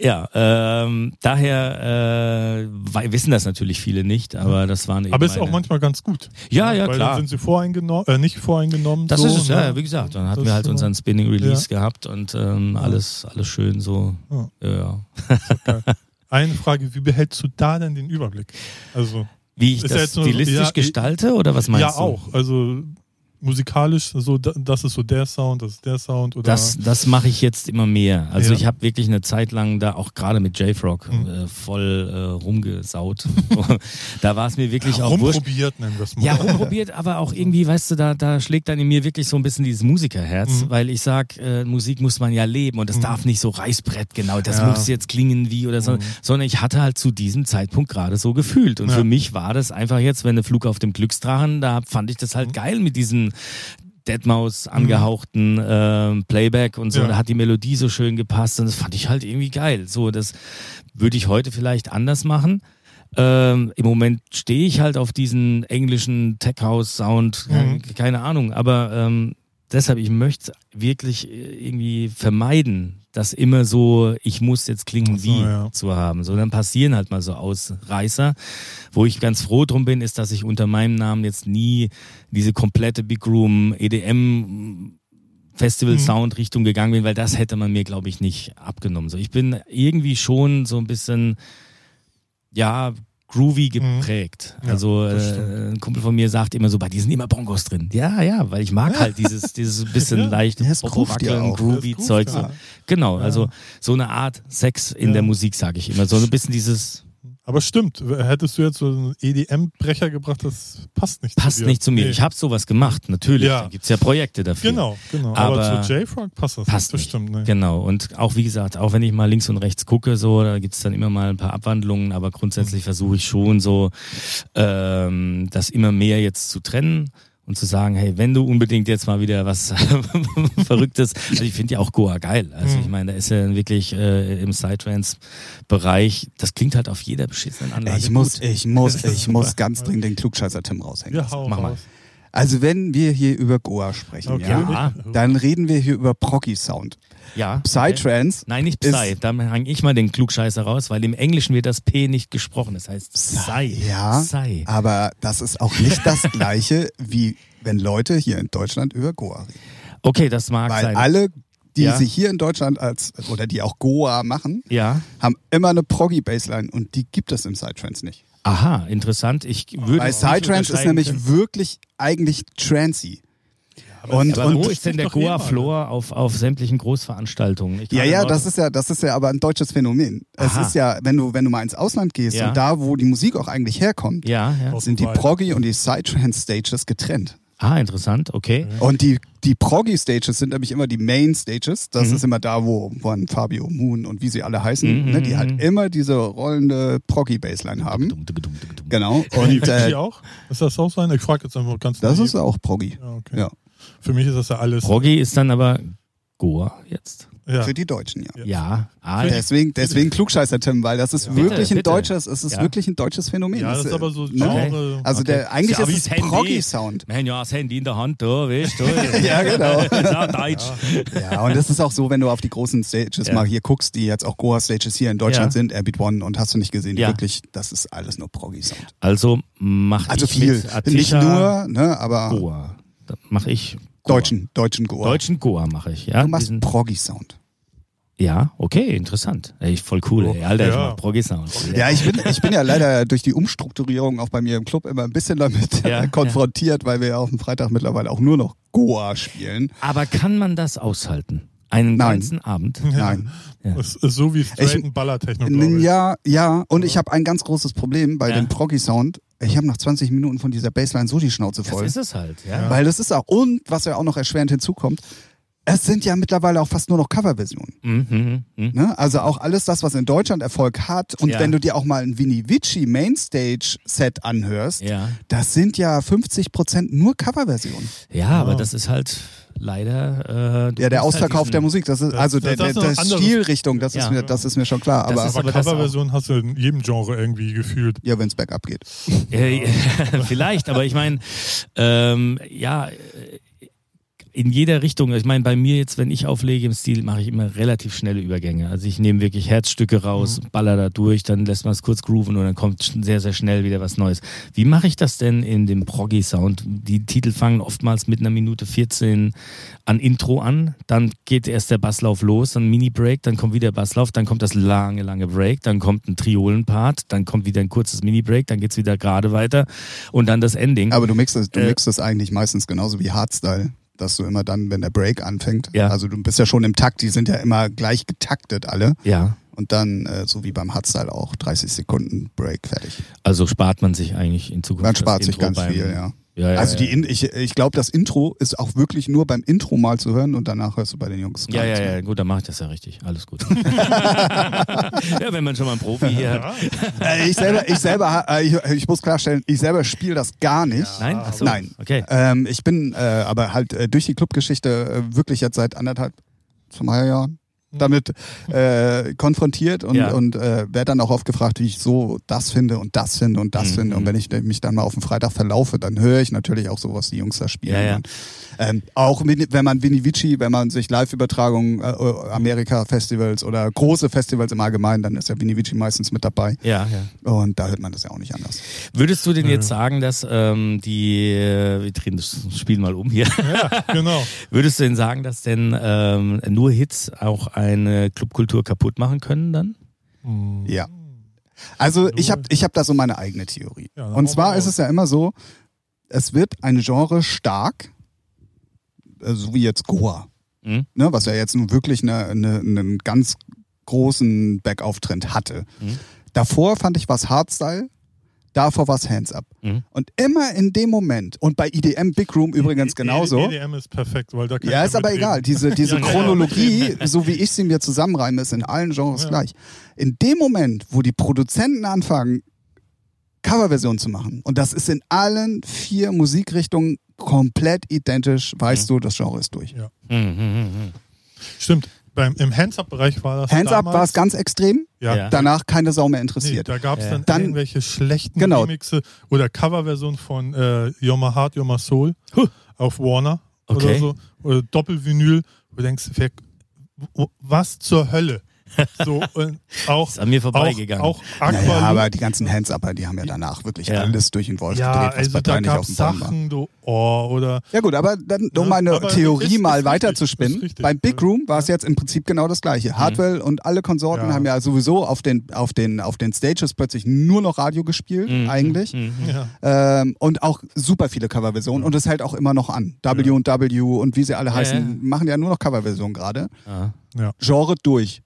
ja ähm, daher äh, wissen das natürlich viele nicht aber das waren eben aber ist auch manchmal ganz gut ja ja Weil klar dann sind sie voreingenommen äh, nicht voreingenommen das so, ist es ne? ja wie gesagt dann hatten das wir halt unseren Spinning Release ja. gehabt und ähm, alles alles schön so ja, ja. eine Frage wie behältst du da denn den Überblick also wie ich das stilistisch ja, gestalte oder was meinst ja, du? Ja, auch. Also musikalisch so das ist so der Sound, das ist der Sound oder Das das mache ich jetzt immer mehr. Also ja. ich habe wirklich eine Zeit lang da auch gerade mit J-Frog mhm. äh, voll äh, rumgesaut. da war es mir wirklich ja, auch rumprobiert nennen wir es mal. Ja, rumprobiert, aber auch irgendwie, weißt du, da da schlägt dann in mir wirklich so ein bisschen dieses Musikerherz, mhm. weil ich sag, äh, Musik muss man ja leben und das mhm. darf nicht so Reißbrett genau, das ja. muss jetzt klingen wie oder so, mhm. sondern ich hatte halt zu diesem Zeitpunkt gerade so gefühlt und für mich war das einfach jetzt, wenn der Flug auf dem Glücksdrachen, da fand ich das halt mhm. geil mit diesen Deadmaus angehauchten äh, Playback und so. Ja. Da hat die Melodie so schön gepasst und das fand ich halt irgendwie geil. So, das würde ich heute vielleicht anders machen. Ähm, Im Moment stehe ich halt auf diesen englischen Tech House Sound, mhm. keine Ahnung, aber ähm, deshalb, ich möchte wirklich irgendwie vermeiden, das immer so, ich muss jetzt klingen so, wie ja. zu haben. So, dann passieren halt mal so Ausreißer. Wo ich ganz froh drum bin, ist, dass ich unter meinem Namen jetzt nie diese komplette Big Room EDM Festival Sound Richtung gegangen bin, weil das hätte man mir, glaube ich, nicht abgenommen. So, ich bin irgendwie schon so ein bisschen, ja, groovy mhm. geprägt. Ja, also äh, ein Kumpel von mir sagt immer so, bei diesen immer Bongos drin. Ja, ja, weil ich mag halt dieses dieses bisschen ja. leicht wackeln, groovy Zeug. So. Genau, also so eine Art Sex in der Musik, sage ich immer. So ein bisschen dieses aber stimmt, hättest du jetzt so einen EDM-Brecher gebracht, das passt nicht passt zu dir. Passt nicht zu mir. Nee. Ich habe sowas gemacht, natürlich. Ja. Da gibt es ja Projekte dafür. Genau, genau. Aber, Aber zu J-Frog passt das passt nicht. Bestimmt, nee. Genau. Und auch wie gesagt, auch wenn ich mal links und rechts gucke, so, da gibt es dann immer mal ein paar Abwandlungen, aber grundsätzlich mhm. versuche ich schon so, ähm, das immer mehr jetzt zu trennen und zu sagen, hey, wenn du unbedingt jetzt mal wieder was Verrücktes, also ich finde ja auch Goa geil. Also ich mhm. meine, da ist ja wirklich äh, im Psytrance-Bereich, das klingt halt auf jeder beschissenen Anlage. Ich muss, gut. ich muss, ich muss ganz dringend den Klugscheißer Tim raushängen. Ja, hau, Mach mal. Also wenn wir hier über Goa sprechen, okay. ja, dann reden wir hier über Proggy Sound. Ja. Psytrance. Nein, nicht Psy. Da hang ich mal den Klugscheißer raus, weil im Englischen wird das P nicht gesprochen. Das heißt Psy. Ja. Psy. Aber das ist auch nicht das Gleiche, wie wenn Leute hier in Deutschland über Goa reden. Okay, das mag weil sein. alle die ja. sich hier in Deutschland als oder die auch Goa machen, ja. haben immer eine Proggy Bassline und die gibt es im Psytrance nicht. Aha, interessant. Ich würde Weil Psytrance ist nämlich wirklich eigentlich trancy. Und, aber und wo ist denn der Goa Floor auf, auf sämtlichen Großveranstaltungen? Ja, ja, das ist ja, das ist ja aber ein deutsches Phänomen. Es ist ja, wenn du, wenn du mal ins Ausland gehst ja. und da, wo die Musik auch eigentlich herkommt, ja, ja. sind die Proggy und die Psytrance Stages getrennt. Ah, interessant, okay. Und die, die Proggy-Stages sind nämlich immer die Main-Stages. Das mhm. ist immer da, wo von Fabio Moon und wie sie alle heißen, mhm. ne, die halt immer diese rollende Proggy-Bassline haben. Genau. Und, äh, die auch? Ist das auch sein? Ich frage jetzt einfach ganz Das ist auch Proggy. Ja, okay. ja. Für mich ist das ja alles. Proggy ist dann aber Goa jetzt. Ja. Für die Deutschen, ja. Ja. Ah, deswegen, deswegen Klugscheißer Tim, weil das ist ja. wirklich bitte, ein bitte. deutsches, es ist ja. wirklich ein deutsches Phänomen. Ja, das ist aber so ne? Okay. Also okay. der eigentlich ist es Proggy Sound. Wir haben ja das Handy in der Hand da, weißt du? ja, genau. auch Deutsch. Ja. und das ist auch so, wenn du auf die großen Stages mal hier guckst, die jetzt auch Goa Stages hier in Deutschland sind, Airbeat One und hast du nicht gesehen, wirklich, das ist alles nur Proggy Sound. Also mach also ich viel, mit nicht nur, ne, aber Goa. Mache ich Goa. Deutschen, deutschen Goa. Deutschen Goa mache ich, ja. Du machst Proggy Sound. Ja, okay, interessant. Ey, voll cool, ey. Alter, ja. ich mach Proggy Sound. Ja, ich bin, ich bin ja leider durch die Umstrukturierung auch bei mir im Club immer ein bisschen damit ja, konfrontiert, ja. weil wir ja auf dem Freitag mittlerweile auch nur noch Goa spielen. Aber kann man das aushalten? Einen Nein. ganzen Abend. Nein. Ja. Das ist so wie straighten Ich- Ballertechno. Ja, ja. Und ich habe ein ganz großes Problem bei Ja. dem Proggy-Sound. Ich habe nach 20 Minuten von dieser Bassline so die Schnauze Das voll. ist es halt, ja. Weil das ist auch, und was ja auch noch erschwerend hinzukommt, es sind ja mittlerweile auch fast nur noch Coverversionen. Mhm, mhm. Ne? Also auch alles das, was in Deutschland Erfolg hat. Und Ja. wenn du dir auch mal ein Vinny Vici Mainstage-Set anhörst, Ja. das sind ja 50% nur Coverversionen. ja, aber das ist halt leider. Äh, Ja, der musst Ausverkauf halt der Musik, das ist Das- also das der, ist der, der anderes- Stilrichtung, das Ja. ist mir, das ist mir schon klar. Das Aber Aber das Coverversion hast du in jedem Genre irgendwie gefühlt. ja, wenn es bergab geht. Äh, vielleicht, aber ich meine, ähm, ja, in jeder Richtung. Ich meine, bei mir jetzt, wenn ich auflege im Stil, mache ich immer relativ schnelle Übergänge. Also ich nehme wirklich Herzstücke raus, baller da durch, dann lässt man es kurz grooven und dann kommt sehr, sehr schnell wieder was Neues. Wie mache ich das denn in dem Proggy-Sound? Die Titel fangen oftmals mit einer Minute 14 an Intro an, dann geht erst der Basslauf los, dann Mini-Break, dann kommt wieder Basslauf, dann kommt das lange, lange Break, dann kommt ein Triolen-Part, dann kommt wieder ein kurzes Mini-Break, dann geht's wieder gerade weiter und dann das Ending. Aber du mixst es, du Äh, mixst es eigentlich meistens genauso wie Hardstyle, dass du immer dann, wenn der Break anfängt, Ja. also du bist ja schon im Takt, die sind ja immer gleich getaktet alle ja, und dann, äh, so wie beim Hardstyle auch, 30 Sekunden Break, fertig. also spart man sich eigentlich in Zukunft. Man spart sich ganz viel, ja. Ja, ja, also die. In, ich, ich glaube, das Intro ist auch wirklich nur beim Intro mal zu hören und danach hörst du bei den Jungs Ja, ja, ja, gut, dann mache ich das ja richtig. Alles gut. ja, wenn man schon mal einen Profi hier hat. Äh, ich selber, ich selber, äh, ich, ich muss klarstellen, ich selber spiele das gar nicht. Nein? Ach so. Nein. Okay. Ähm, ich bin äh, aber halt äh, durch die Clubgeschichte äh, wirklich jetzt seit anderthalb, zwei Jahren damit äh, konfrontiert und, Ja. und äh, werde dann auch oft gefragt, wie ich so das finde und das finde und das Mhm. finde. Und wenn ich mich dann mal auf den Freitag verlaufe, dann höre ich natürlich auch so, was die Jungs da spielen. Ja, ja. Und, ähm, auch mit, wenn man Vinny Vici, wenn man sich Live-Übertragungen, äh, Amerika-Festivals oder große Festivals im Allgemeinen, dann ist ja Vinny Vici meistens mit dabei. Ja, ja. Und da hört man das ja auch nicht anders. Würdest du denn jetzt sagen, dass ähm, die, äh, wir drehen das Spiel mal um hier, Ja, genau. würdest du denn sagen, dass denn ähm, nur Hits auch eine Clubkultur kaputt machen können dann? Hm. Ja. Also ich habe ich hab da so meine eigene Theorie. Ja, Und zwar ist es ja immer so, es wird ein Genre stark, äh, so wie jetzt Goa, Mhm. ne, was ja jetzt nun wirklich eine, eine, einen ganz großen Backoff-Trend hatte. Mhm. Davor fand ich was Hardstyle, davor was Hands Up. Mhm. Und immer in dem Moment, und bei EDM Big Room übrigens genauso. EDM ist perfekt, weil da kann Ja, ich ist aber egal. Diese, diese Ja, ja, ja. Chronologie, so wie ich sie mir zusammenreime, ist in allen Genres Ja. gleich. In dem Moment, wo die Produzenten anfangen, Coverversionen zu machen, und das ist in allen vier Musikrichtungen komplett identisch, weißt du, das Genre ist durch. Mhm, mhm, mhm. Stimmt. Beim, Im Hands-Up-Bereich war das Hands Up damals, war es ganz extrem, Ja. Ja. danach keine Sau mehr Nee, interessiert. da gab es Ja. dann, Dann- irgendwelche schlechten Genau. Remixe oder Coverversionen von äh, You're My Heart, You're My Soul Huh. auf Warner oder Okay. so. Oder Doppelvinyl, wo du denkst, wer, was zur Hölle? So, und auch, Ist an mir auch, vorbeigegangen. auch Naja, Aqualoop. aber die ganzen Hands-Upper, die haben ja danach wirklich Ja. alles durch den Wolf ja, gedreht, was also bei da nicht auf gab dem. Sachen, du, oh, oder Ja gut, aber dann, um Ja, meine aber Theorie ist- mal ist weiter richtig, zu ist spinnen. richtig. Beim Big Room war es jetzt im Prinzip genau das gleiche. Hardwell und alle Konsorten Ja. haben ja sowieso auf den, auf, den, auf den Stages plötzlich nur noch Radio gespielt, Mhm, eigentlich. mhm. ja. Ähm, und auch super viele Coverversionen und es hält auch immer noch an. W und W und wie sie alle heißen, ja. machen ja nur noch Coverversionen gerade. Genre durch.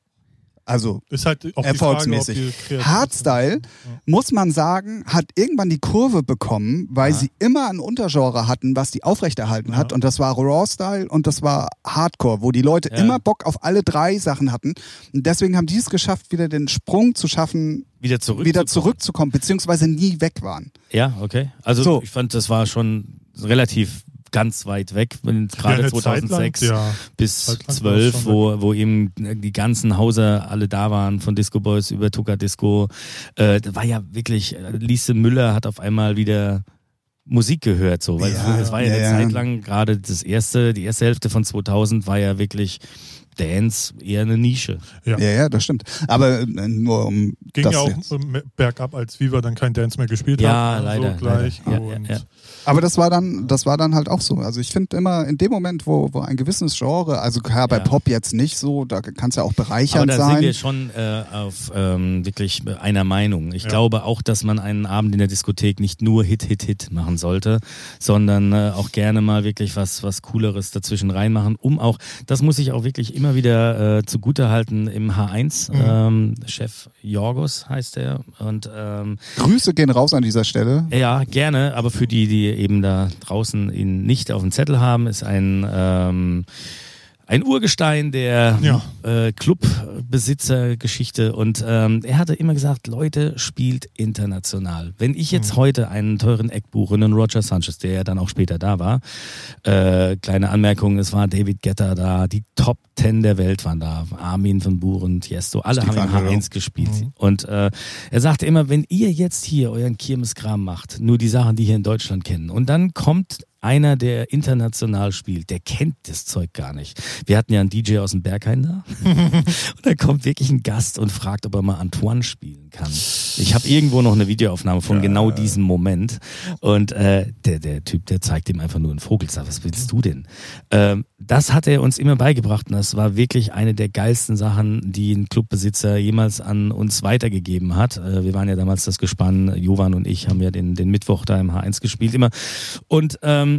Also ist halt auch erfolgsmäßig. Die Frage, ob die kreativ Hardstyle, sind. muss man sagen, hat irgendwann die Kurve bekommen, weil Ja. sie immer ein Untergenre hatten, was die aufrechterhalten Ja. hat. Und das war Raw-Style und das war Hardcore, wo die Leute Ja. immer Bock auf alle drei Sachen hatten. Und deswegen haben die es geschafft, wieder den Sprung zu schaffen, Wieder zurück. wieder zurückzukommen, beziehungsweise nie weg waren. Ja, okay. Also So. ich fand, das war schon relativ ganz weit weg, wenn- gerade eine Zeit lang, 2006 ja. bis Zeit lang war 12, es schon wo, wo eben die ganzen Hauser alle da waren, von Disco Boys über Tuka Disco. Äh, das war ja wirklich, äh, Lise Müller hat auf einmal wieder Musik gehört, so, weil Ja, es war ja, ja, eine ja. Zeit lang, gerade das erste, die erste Hälfte von 2000 war ja wirklich Dance eher eine Nische. Ja. Ja, ja, das stimmt. Aber äh, nur um Ging das ja auch jetzt. bergab, als Viva dann kein Dance mehr gespielt Ja, hat. leider, So gleich. leider. Ja, ja, und ja. Aber das war dann, das war dann halt auch so. Also ich finde immer in dem Moment, wo, wo ein gewisses Genre, also ja, bei ja. Pop jetzt nicht so, da kann es ja auch bereichernd sein. Aber da sein. sind wir schon äh, auf ähm, wirklich einer Meinung. Ich ja. glaube auch, dass man einen Abend in der Diskothek nicht nur Hit, Hit, Hit machen sollte, sondern äh, auch gerne mal wirklich was, was Cooleres dazwischen reinmachen, um auch, das muss ich auch wirklich immer wieder äh, zugutehalten im H1. Mhm. Ähm, Chef Jorgos heißt er. Und ähm, Grüße gehen raus an dieser Stelle. Ja, gerne, aber für die, die eben da draußen ihn nicht auf dem Zettel haben, ist ein ähm, ein Urgestein der ja. äh, Clubbesitzergeschichte und ähm, er hatte immer gesagt, Leute, spielt international. Wenn ich jetzt mhm. heute einen teuren Eck buche, einen Roger Sanchez, der ja dann auch später da war, äh, kleine Anmerkung, es war David Getter da, die Top Ten der Welt waren da, Armin von Buren, Tiesto, alle Steve haben im H1 gespielt mhm. und äh, er sagte immer, wenn ihr jetzt hier euren Kirmeskram macht, nur die Sachen, die hier in Deutschland kennen und dann kommt einer, der international spielt, der kennt das Zeug gar nicht. Wir hatten ja einen DJ aus dem Berghain da. und da kommt wirklich ein Gast und fragt, ob er mal Antoine spielen kann. Ich habe irgendwo noch eine Videoaufnahme von ja. genau diesem Moment. Und äh, der, der Typ, der zeigt ihm einfach nur einen Vogel. Was willst du denn? Ähm, das hat er uns immer beigebracht und das war wirklich eine der geilsten Sachen, die ein Clubbesitzer jemals an uns weitergegeben hat. Äh, wir waren ja damals das Gespann, Jovan und ich haben ja den, den Mittwoch da im H1 gespielt immer. Und ähm,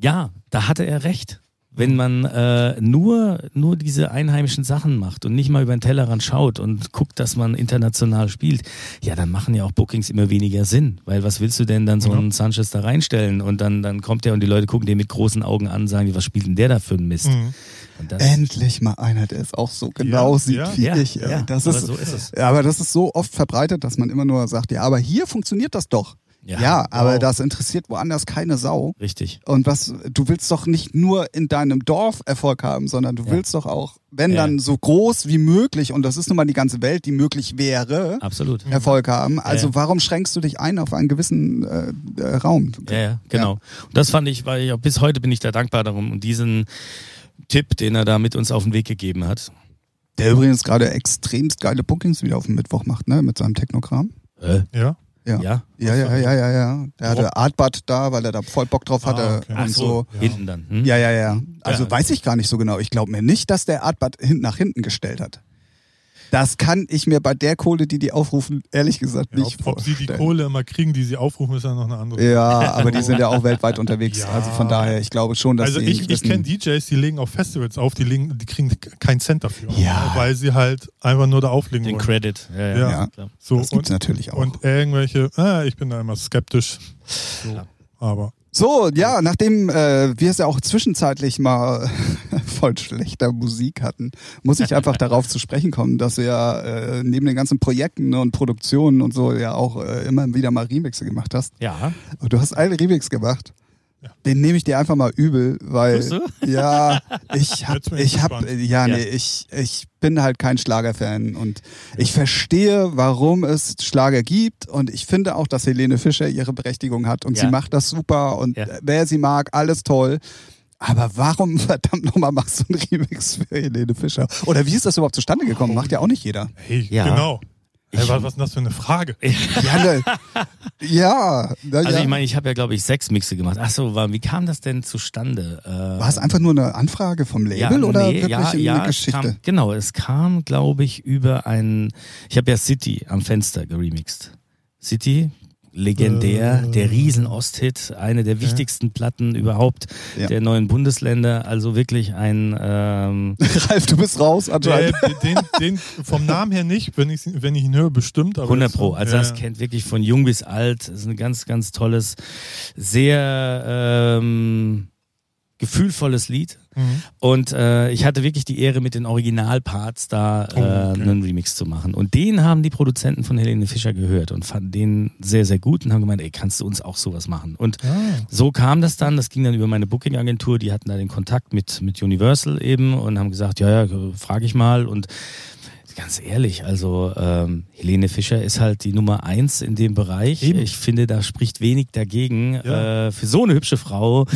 ja, da hatte er recht. Wenn man äh, nur, nur diese einheimischen Sachen macht und nicht mal über den Tellerrand schaut und guckt, dass man international spielt, ja, dann machen ja auch Bookings immer weniger Sinn. Weil was willst du denn dann so einen Sanchez da reinstellen? Und dann, dann kommt der und die Leute gucken den mit großen Augen an und sagen, was spielt denn der da für ein Mist? Mhm. Endlich mal einer, der es auch so genau ja, sieht ja, wie ja, ich. Ja, das ist, so ist es. Aber das ist so oft verbreitet, dass man immer nur sagt, ja, aber hier funktioniert das doch. Ja, ja aber wow. das interessiert woanders keine Sau. Richtig. Und was, du willst doch nicht nur in deinem Dorf Erfolg haben, sondern du ja. willst doch auch, wenn ja. dann so groß wie möglich, und das ist nun mal die ganze Welt, die möglich wäre, Absolut. Erfolg haben. Also warum schränkst du dich ein auf einen gewissen äh, äh, Raum? Ja, ja, genau. Und das fand ich, weil ich auch bis heute bin ich da dankbar darum und diesen Tipp, den er da mit uns auf den Weg gegeben hat. Der übrigens gerade extremst geile Bookings wieder auf dem Mittwoch macht, ne, mit seinem Technogramm. Äh? Ja. Ja. Ja, ja, ja, ja, ja. ja. Der hatte Artbad da, weil er da voll Bock drauf hatte. Ah, okay. und so. so. Ja. Hinten dann. Hm? Ja, ja, ja. Also ja. weiß ich gar nicht so genau. Ich glaube mir nicht, dass der Artbad nach hinten gestellt hat. Das kann ich mir bei der Kohle, die die aufrufen, ehrlich gesagt ja, nicht ob, vorstellen. Ob sie die Kohle immer kriegen, die sie aufrufen, ist ja noch eine andere Ja, aber die sind ja auch weltweit unterwegs. Ja. Also von daher, ich glaube schon, dass Also ich, ich kenne DJs, die legen auf Festivals auf, die, legen, die kriegen keinen Cent dafür. Ja. Weil sie halt einfach nur da auflegen Den wollen. Credit. Ja, ja. ja. ja. So, das gibt's und, natürlich auch. Und irgendwelche, ah, ich bin da immer skeptisch. So. Aber so, ja, nachdem äh, wir es ja auch zwischenzeitlich mal voll schlechter Musik hatten, muss ich einfach darauf zu sprechen kommen, dass du ja äh, neben den ganzen Projekten und Produktionen und so ja auch äh, immer wieder mal Remixe gemacht hast. Ja. Und du hast einen Remix gemacht. Ja. Den nehme ich dir einfach mal übel, weil ja, ich hab, ich hab, ja, nee, ich, ich bin halt kein Schlagerfan und ich verstehe, warum es Schlager gibt und ich finde auch, dass Helene Fischer ihre Berechtigung hat und ja. sie macht das super und ja. wer sie mag, alles toll. Aber warum verdammt nochmal machst du einen Remix für Helene Fischer? Oder wie ist das überhaupt zustande gekommen? Macht ja auch nicht jeder. Hey, ja. genau. Hey, was, was ist das für eine Frage? ja, ne, ja na, also ich meine, ich habe ja glaube ich sechs Mixe gemacht. Ach so, wie kam das denn zustande? War es einfach nur eine Anfrage vom Label ja, oder nee, wirklich ja, eine ja, Geschichte? Es kam, genau, es kam glaube ich über einen. Ich habe ja City am Fenster geremixed. City, legendär, äh, der Riesen-Ost-Hit, eine der wichtigsten ja. Platten überhaupt ja. der neuen Bundesländer. Also wirklich ein. Ähm Ralf, du bist raus, anscheinend. Den, den, vom Namen her nicht, wenn ich, wenn ich ihn höre, bestimmt. Aber 100 Pro. Also ja. das kennt wirklich von jung bis alt. Das ist ein ganz, ganz tolles, sehr ähm, gefühlvolles Lied. Mhm. Und äh, ich hatte wirklich die Ehre, mit den Originalparts da äh, oh, okay. einen Remix zu machen. Und den haben die Produzenten von Helene Fischer gehört und fanden den sehr, sehr gut und haben gemeint, ey, kannst du uns auch sowas machen? Und ah. so kam das dann. Das ging dann über meine Booking-Agentur. Die hatten da den Kontakt mit, mit Universal eben und haben gesagt, ja, ja, frage ich mal. Und Ganz ehrlich, also ähm, Helene Fischer ist halt die Nummer eins in dem Bereich. Eben. Ich finde, da spricht wenig dagegen, ja. äh, für so eine hübsche Frau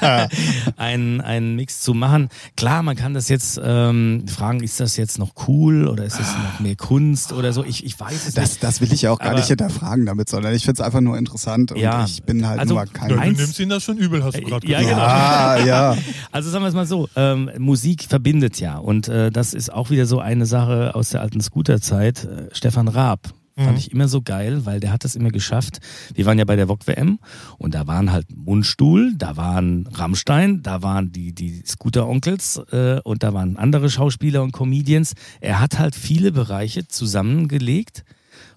ja. einen, einen Mix zu machen. Klar, man kann das jetzt ähm, fragen, ist das jetzt noch cool oder ist es noch mehr Kunst oder so? Ich, ich weiß es das, nicht. Das will ich ja auch gar Aber, nicht hinterfragen damit, sondern ich finde es einfach nur interessant und ja. ich bin halt also, nur kein... Ja, du nimmst ihn das schon übel, hast du gerade ja, gesagt. Genau. Ah, ja. Also sagen wir es mal so, ähm, Musik verbindet ja und äh, das ist auch wieder so eine Sache aus der alten Scooterzeit, äh, Stefan Raab. Fand mhm. ich immer so geil, weil der hat es immer geschafft. Wir waren ja bei der VOG WM und da waren halt Mundstuhl, da waren Rammstein, da waren die, die Scooter-Onkels äh, und da waren andere Schauspieler und Comedians. Er hat halt viele Bereiche zusammengelegt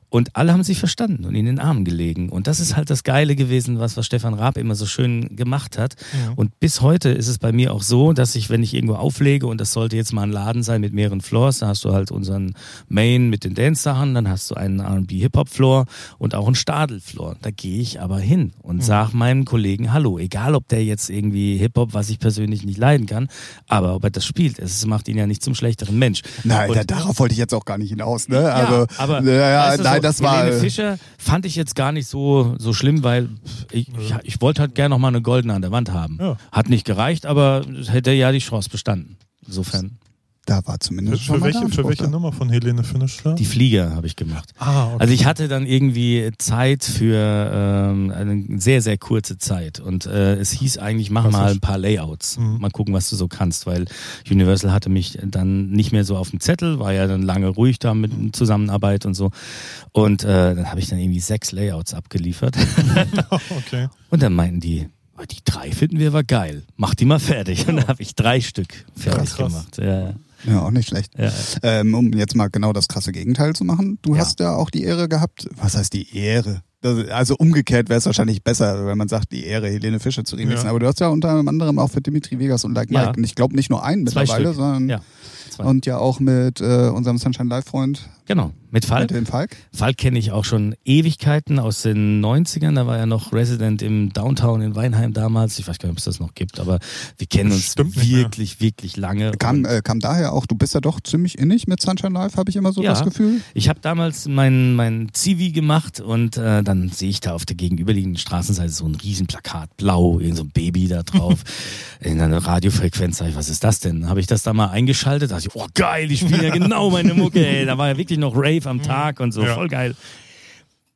und alle haben sich verstanden und in den Armen gelegen. Und das ist halt das Geile gewesen, was, was Stefan Raab immer so schön gemacht hat. Ja. Und bis heute ist es bei mir auch so, dass ich, wenn ich irgendwo auflege, und das sollte jetzt mal ein Laden sein mit mehreren Floors, da hast du halt unseren Main mit den Dance-Sachen, dann hast du einen R&B-Hip-Hop-Floor und auch einen Stadel-Floor. Da gehe ich aber hin und mhm. sage meinem Kollegen Hallo, egal ob der jetzt irgendwie Hip-Hop, was ich persönlich nicht leiden kann, aber ob er das spielt, es macht ihn ja nicht zum schlechteren Mensch. Nein, und, darauf wollte ich jetzt auch gar nicht hinaus. Ne? Also, ja, aber, ja, nein, Nein, das war. Helene Fischer fand ich jetzt gar nicht so, so schlimm, weil ich, ich, ich wollte halt gerne noch mal eine goldene an der Wand haben. Ja. Hat nicht gereicht, aber hätte ja die Chance bestanden. Insofern. Da war zumindest für, für welche, für welche Nummer von Helene Fischer? Die Flieger habe ich gemacht. Ah, okay. Also ich hatte dann irgendwie Zeit für ähm, eine sehr, sehr kurze Zeit. Und äh, es hieß eigentlich, mach mal ein paar Layouts. Mhm. Mal gucken, was du so kannst, weil Universal hatte mich dann nicht mehr so auf dem Zettel, war ja dann lange ruhig da mit mhm. Zusammenarbeit und so. Und äh, dann habe ich dann irgendwie sechs Layouts abgeliefert. okay. Und dann meinten die, oh, die drei finden wir aber geil. Mach die mal fertig. Und dann habe ich drei Stück fertig Krass. gemacht. Ja. Ja, auch nicht schlecht. Ja. Ähm, um jetzt mal genau das krasse Gegenteil zu machen. Du ja. hast ja auch die Ehre gehabt. Was heißt die Ehre? Also umgekehrt wäre es wahrscheinlich besser, wenn man sagt, die Ehre, Helene Fischer zu remixen. Ja. Aber du hast ja unter anderem auch für Dimitri Vegas und Like Mike. Und ich glaube nicht nur einen mittlerweile, sondern und ja auch mit äh, unserem Sunshine Live Freund Genau, mit Falk. Mit dem Falk. Falk kenne ich auch schon Ewigkeiten aus den 90ern. Da war er noch Resident im Downtown in Weinheim damals. Ich weiß gar nicht, ob es das noch gibt, aber wir kennen uns wirklich, wirklich lange. Kam, äh, kam daher auch, du bist ja doch ziemlich innig mit Sunshine Live, habe ich immer so ja, das Gefühl. Ich habe damals mein, mein Zivi gemacht und äh, dann sehe ich da auf der gegenüberliegenden Straßenseite so ein Riesenplakat, blau, irgend so ein Baby da drauf, in einer Radiofrequenz. Sag ich, was ist das denn? Habe ich das da mal eingeschaltet? Da dachte ich, oh geil, ich spiele ja genau meine Mucke. Ey. Da war ja wirklich noch Rave am mhm. Tag und so, voll geil.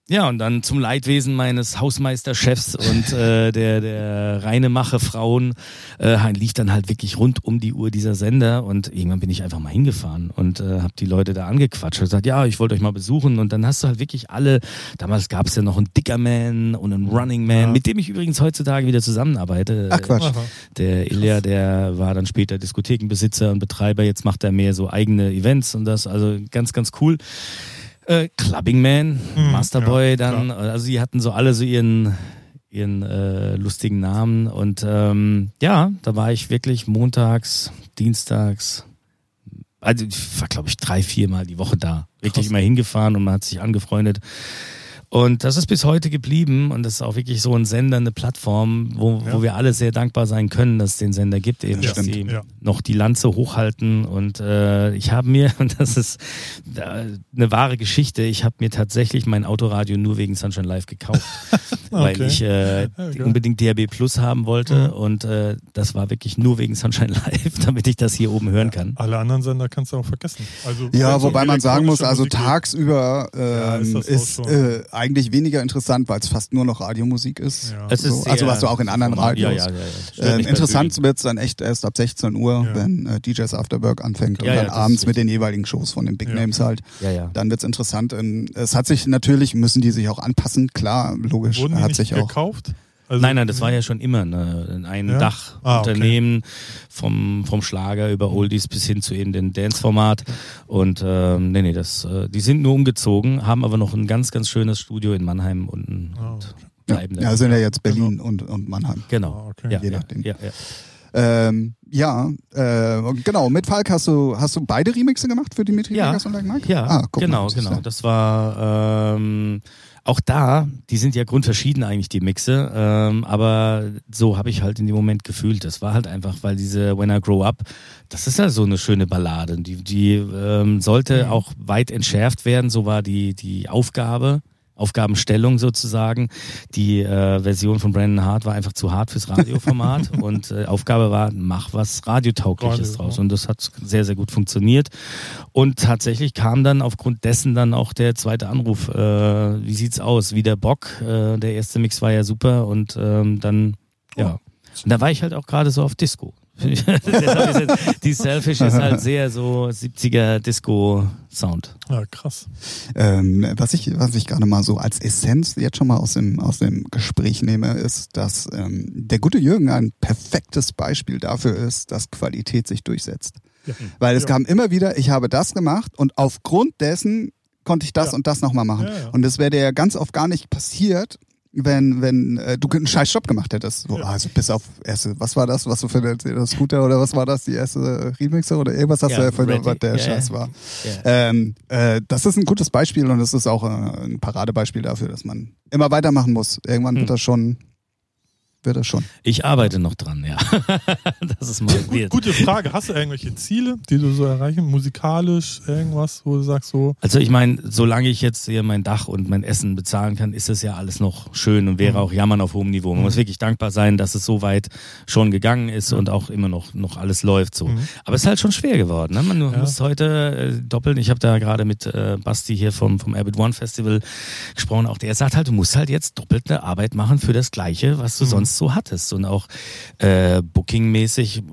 Ja, und dann zum Leidwesen meines Hausmeisterchefs und äh, der, der reine Mache Frauen äh, lief dann halt wirklich rund um die Uhr dieser Sender und irgendwann bin ich einfach mal hingefahren und äh, habe die Leute da angequatscht und gesagt, ja, ich wollte euch mal besuchen und dann hast du halt wirklich alle, damals gab es ja noch einen Dicker Man und einen Running Man, ja. mit dem ich übrigens heutzutage wieder zusammenarbeite. Ach Quatsch. Der Ilya, der war dann später Diskothekenbesitzer und Betreiber, jetzt macht er mehr so eigene Events und das, also ganz, ganz cool. Äh, Clubbing Man, mhm, Masterboy ja, dann, klar. also die hatten so alle so ihren ihren äh, lustigen Namen und ähm, ja, da war ich wirklich montags, dienstags, also ich war glaube ich drei, vier Mal die Woche da, wirklich Krass. immer hingefahren und man hat sich angefreundet. Und das ist bis heute geblieben und das ist auch wirklich so ein Sender, eine Plattform, wo, ja. wo wir alle sehr dankbar sein können, dass es den Sender gibt, eben, das dass sie ja. noch die Lanze hochhalten. Und äh, ich habe mir, und das ist äh, eine wahre Geschichte, ich habe mir tatsächlich mein Autoradio nur wegen Sunshine Live gekauft, okay. weil ich äh, okay. unbedingt DRB Plus haben wollte mhm. und äh, das war wirklich nur wegen Sunshine Live, damit ich das hier oben hören kann. Alle anderen Sender kannst du auch vergessen. Also, ja, wobei man sagen muss, also tagsüber ähm, ist, ist äh, eigentlich weniger interessant, weil es fast nur noch Radiomusik ist. Ja. Es ist so. Also was du auch in anderen Radios. Ja, ja, ja, ähm, interessant wird es dann echt erst ab 16 Uhr, wenn äh, DJs Afterwork anfängt und dann abends mit den jeweiligen Shows von den Big Names halt. Ja, ja. Dann wird's interessant. Ähm, es hat sich natürlich, müssen die sich auch anpassen, klar, logisch. Wurden die hat nicht sich gekauft? Auch, also, nein, nein, das war ja schon immer ne, ein ja? Dachunternehmen ah, okay. vom, vom Schlager über Oldies bis hin zu eben dem Dance-Format. Und ähm, nee, nee, das, äh, die sind nur umgezogen, haben aber noch ein ganz, ganz schönes Studio in Mannheim unten. Oh. Und bleiben ja, ja, sind ja jetzt Berlin genau. und, und Mannheim. Genau. Ah, okay. ja, Je nachdem. Ja, ja. Ähm, ja, äh, genau. Mit Falk hast du hast du beide Remixe gemacht für Dimitri ja, Vegas und Like Mike? Ja, ah, genau, mal, genau. Das war ähm, auch da, die sind ja grundverschieden eigentlich, die Mixe, ähm, aber so habe ich halt in dem Moment gefühlt. Das war halt einfach, weil diese When I Grow Up, das ist ja so eine schöne Ballade. Die, die ähm, sollte mhm. auch weit entschärft werden, so war die, die Aufgabe. Aufgabenstellung sozusagen. Die äh, Version von Brandon Hart war einfach zu hart fürs Radioformat und äh, Aufgabe war, mach was Radiotaugliches Radio, draus. Und das hat sehr, sehr gut funktioniert. Und tatsächlich kam dann aufgrund dessen dann auch der zweite Anruf, äh, wie sieht's aus? Wieder Bock. Äh, der erste Mix war ja super und ähm, dann, ja. Und da war ich halt auch gerade so auf Disco. Die Selfish ist halt sehr so 70er Disco-Sound. Ja, krass. Ähm, was ich, was ich gerade mal so als Essenz jetzt schon mal aus dem, aus dem Gespräch nehme, ist, dass ähm, der gute Jürgen ein perfektes Beispiel dafür ist, dass Qualität sich durchsetzt. Ja. Weil es ja. kam immer wieder, ich habe das gemacht und aufgrund dessen konnte ich das ja. und das nochmal machen. Und das wäre dir ja ganz oft gar nicht passiert, wenn, wenn äh, du einen scheiß Job gemacht hättest. So. Also bis auf erste, was war das, was du für der Scooter oder was war das, die erste Remixer oder irgendwas hast ja, du ja für was der ja, Scheiß war. Ähm, äh, das ist ein gutes Beispiel und es ist auch äh, ein Paradebeispiel dafür, dass man immer weitermachen muss. Irgendwann hm. wird das schon wird das schon. Ich arbeite noch dran, ja. das ist mal Gut, Gute Frage. Hast du irgendwelche Ziele, die du so erreichen? Musikalisch, irgendwas, wo du sagst so? Also ich meine, solange ich jetzt hier mein Dach und mein Essen bezahlen kann, ist das ja alles noch schön und wäre mhm. auch Jammern auf hohem Niveau. Man mhm. muss wirklich dankbar sein, dass es so weit schon gegangen ist mhm. und auch immer noch, noch alles läuft so. Mhm. Aber es ist halt schon schwer geworden. Ne? Man ja. muss heute äh, doppeln. Ich habe da gerade mit äh, Basti hier vom, vom Abbott One Festival gesprochen. Auch der sagt halt, du musst halt jetzt doppelte Arbeit machen für das Gleiche, was du mhm. sonst so hattest. Und auch äh, bookingmäßig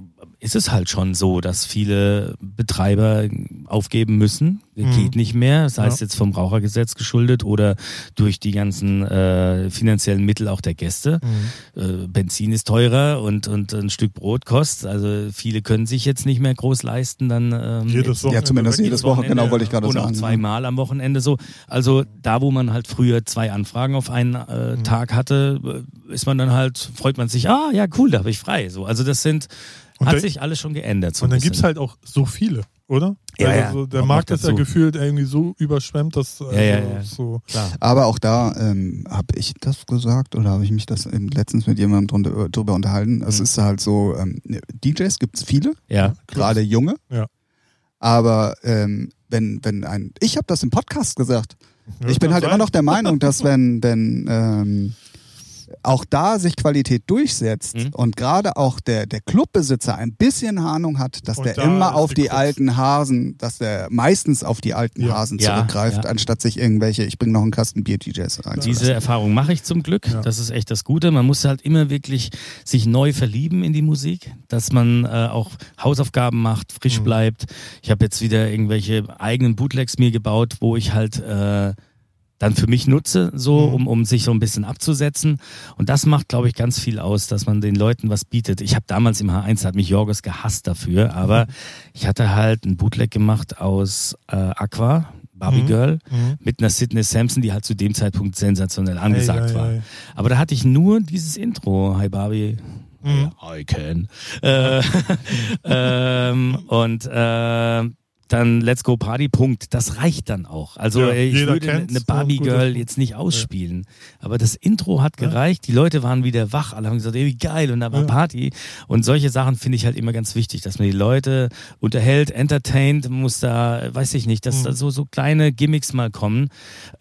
ist es halt schon so, dass viele Betreiber aufgeben müssen. Mhm. Geht nicht mehr, sei ja. es jetzt vom Rauchergesetz geschuldet oder durch die ganzen äh, finanziellen Mittel auch der Gäste. Mhm. Äh, Benzin ist teurer und, und ein Stück Brot kostet. Also viele können sich jetzt nicht mehr groß leisten, dann ähm, jedes Wochenende. Ja, zumindest jedes Wochenende, genau, wollte ich gerade sagen. Und auch zweimal am Wochenende so. Also da, wo man halt früher zwei Anfragen auf einen äh, mhm. Tag hatte, äh, ist man dann halt, freut man sich, ah ja, cool, da habe ich frei. So, also das sind und Hat da, sich alles schon geändert. So und dann gibt es halt auch so viele, oder? Ja, also ja. So, der Markt ist ja gefühlt irgendwie so überschwemmt, dass also ja, ja, ja. so. Klar. Aber auch da ähm, habe ich das gesagt oder habe ich mich das letztens mit jemandem drunter, drüber unterhalten. Es mhm. ist halt so, ähm, DJs gibt es viele, ja. gerade junge. Ja. Aber ähm, wenn, wenn ein, ich habe das im Podcast gesagt. ich bin halt sein. immer noch der Meinung, dass wenn, wenn ähm, auch da sich Qualität durchsetzt mhm. und gerade auch der, der Clubbesitzer ein bisschen Ahnung hat, dass und der da immer auf die, die alten Hasen, dass der meistens auf die alten ja. Hasen zurückgreift, ja, ja. anstatt sich irgendwelche, ich bringe noch einen Kasten Bier-DJs rein. Diese Erfahrung mache ich zum Glück. Das ist echt das Gute. Man muss halt immer wirklich sich neu verlieben in die Musik, dass man äh, auch Hausaufgaben macht, frisch mhm. bleibt. Ich habe jetzt wieder irgendwelche eigenen Bootlegs mir gebaut, wo ich halt äh, dann für mich nutze, so, mhm. um, um sich so ein bisschen abzusetzen. Und das macht, glaube ich, ganz viel aus, dass man den Leuten was bietet. Ich habe damals im H1, hat mich Jorgos gehasst dafür, aber mhm. ich hatte halt ein Bootleg gemacht aus äh, Aqua, Barbie mhm. Girl, mhm. mit einer Sidney Sampson, die halt zu dem Zeitpunkt sensationell angesagt hey, hey, war. Hey. Aber da hatte ich nur dieses Intro, Hi Barbie, Mhm. I can. Äh, ähm, und äh, dann Let's Go Party, Punkt. Das reicht dann auch. Also ja, ich würde eine Barbie Girl jetzt nicht ausspielen. Ja. Aber das Intro hat gereicht. Die Leute waren wieder wach. Alle haben gesagt, ey, wie geil. Und da war ja. Party. Und solche Sachen finde ich halt immer ganz wichtig, dass man die Leute unterhält, entertaint, muss da, weiß ich nicht, dass mhm. da so, so kleine Gimmicks mal kommen.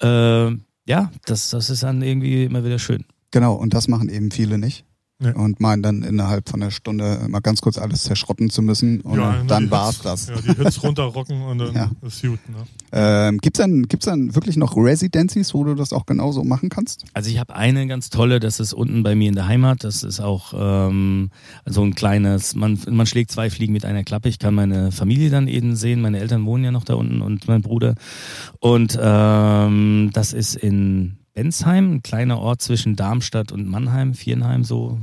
Äh, ja, das, das ist dann irgendwie immer wieder schön. Genau. Und das machen eben viele nicht. Ja. Und meinen dann innerhalb von einer Stunde mal ganz kurz alles zerschrotten zu müssen und ja, dann war's Hits, das. Ja, die Hits runterrocken und dann ja. ist gut. Ne? Ähm, gibt's dann, gibt's dann wirklich noch Residencies, wo du das auch genauso machen kannst? Also ich habe eine ganz tolle, das ist unten bei mir in der Heimat. Das ist auch ähm, so ein kleines, man, man schlägt zwei Fliegen mit einer Klappe. Ich kann meine Familie dann eben sehen. Meine Eltern wohnen ja noch da unten und mein Bruder. Und ähm, das ist in Bensheim, ein kleiner Ort zwischen Darmstadt und Mannheim, Vierenheim, so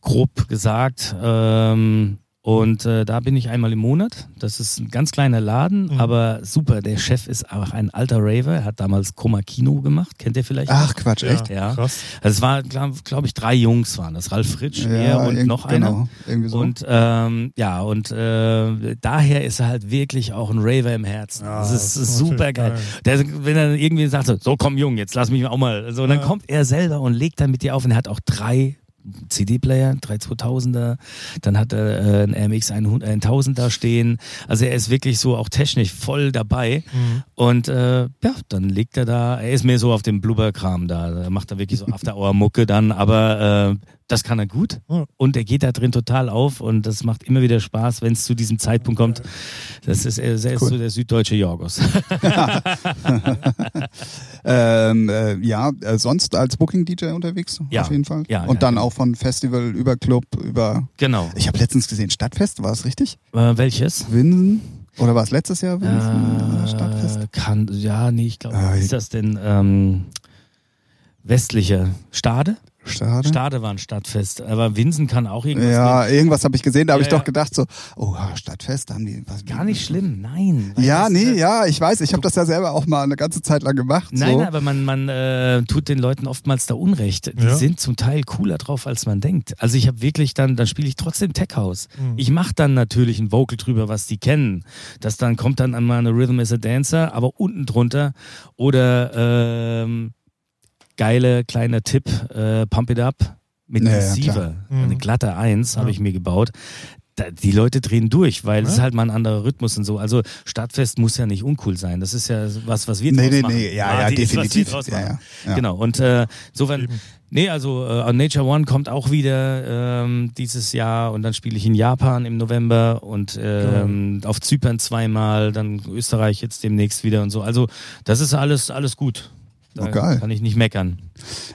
grob gesagt. Ähm, Und äh, da bin ich einmal im Monat. Das ist ein ganz kleiner Laden, Mhm. aber super. Der Chef ist auch ein alter Raver. Er hat damals Koma Kino gemacht. Kennt ihr vielleicht? Ach Quatsch, echt? Ja. Krass. Also es war, glaube glaub ich, drei Jungs waren das. Ralf Fritsch, er und noch einer. genau, irgendwie so. Und ähm, ja, und äh, daher ist er halt wirklich auch ein Raver im Herzen. Ja, das ist, das ist super geil. natürlich Der, wenn er irgendwie sagt, so, so komm Jung, jetzt lass mich auch mal. So, und dann Ja. kommt er selber und legt dann mit dir auf und er hat auch drei CD-Player, drei 2000er, dann hat er äh, ein RMX 1000 da stehen. Also er ist wirklich so auch technisch voll dabei. Mhm. Und äh, ja, dann legt er da, er ist mehr so auf dem Blubberkram da, er macht da wirklich so After-Hour-Mucke dann, aber äh, das kann er gut Ja. und er geht da drin total auf und das macht immer wieder Spaß, wenn es zu diesem Zeitpunkt kommt. Das ist, er ist Cool. so der süddeutsche Jorgos. Ähm, äh, ja, äh, sonst als Booking-DJ unterwegs, Ja, auf jeden Fall. ja, Und ja, dann genau. auch von Festival über Club, über. genau. Ich habe letztens gesehen, Stadtfest, war es richtig? Äh, welches? Winsen? Oder war es letztes Jahr Winsen? Stadtfest? Äh, kann, ja, nee, ich glaube, Ah, ist das denn ähm, westliche Stade? Stade? Stade war ein Stadtfest, aber Winsen kann auch irgendwas Ja, irgendwas habe ich gesehen, da habe Ja, ich doch ja. gedacht so, oh, Stadtfest, da haben die was. Gar nicht schlimm, nein. Ja, nee, äh, ja, ich weiß, ich habe das ja selber auch mal eine ganze Zeit lang gemacht. Nein, so. aber man, man äh, tut den Leuten oftmals da Unrecht. Die Ja. sind zum Teil cooler drauf, als man denkt. Also ich habe wirklich dann, dann spiele ich trotzdem Tech House. Mhm. Ich mache dann natürlich ein Vocal drüber, was die kennen. Das dann kommt dann an meine Rhythm is a Dancer, aber unten drunter oder ähm, geile kleiner Tipp, äh, Pump It Up mit Ja, ja, Receiver. klar. Mhm. Eine glatte Eins habe Ja. ich mir gebaut. Da, die Leute drehen durch, weil es Ja. ist halt mal ein anderer Rhythmus und so. Also Stadtfest muss ja nicht uncool sein. Das ist ja was, was wir Nee, draus nee, machen. nee, ja, ja, definitiv. draus Ja, ja, ja. Genau. Und äh, insofern, Eben. nee, also äh, on Nature One kommt auch wieder ähm, dieses Jahr und dann spiele ich in Japan im November und ähm, auf Zypern zweimal, dann Österreich jetzt demnächst wieder und so. Also das ist alles, alles gut. Da geil. kann ich nicht meckern.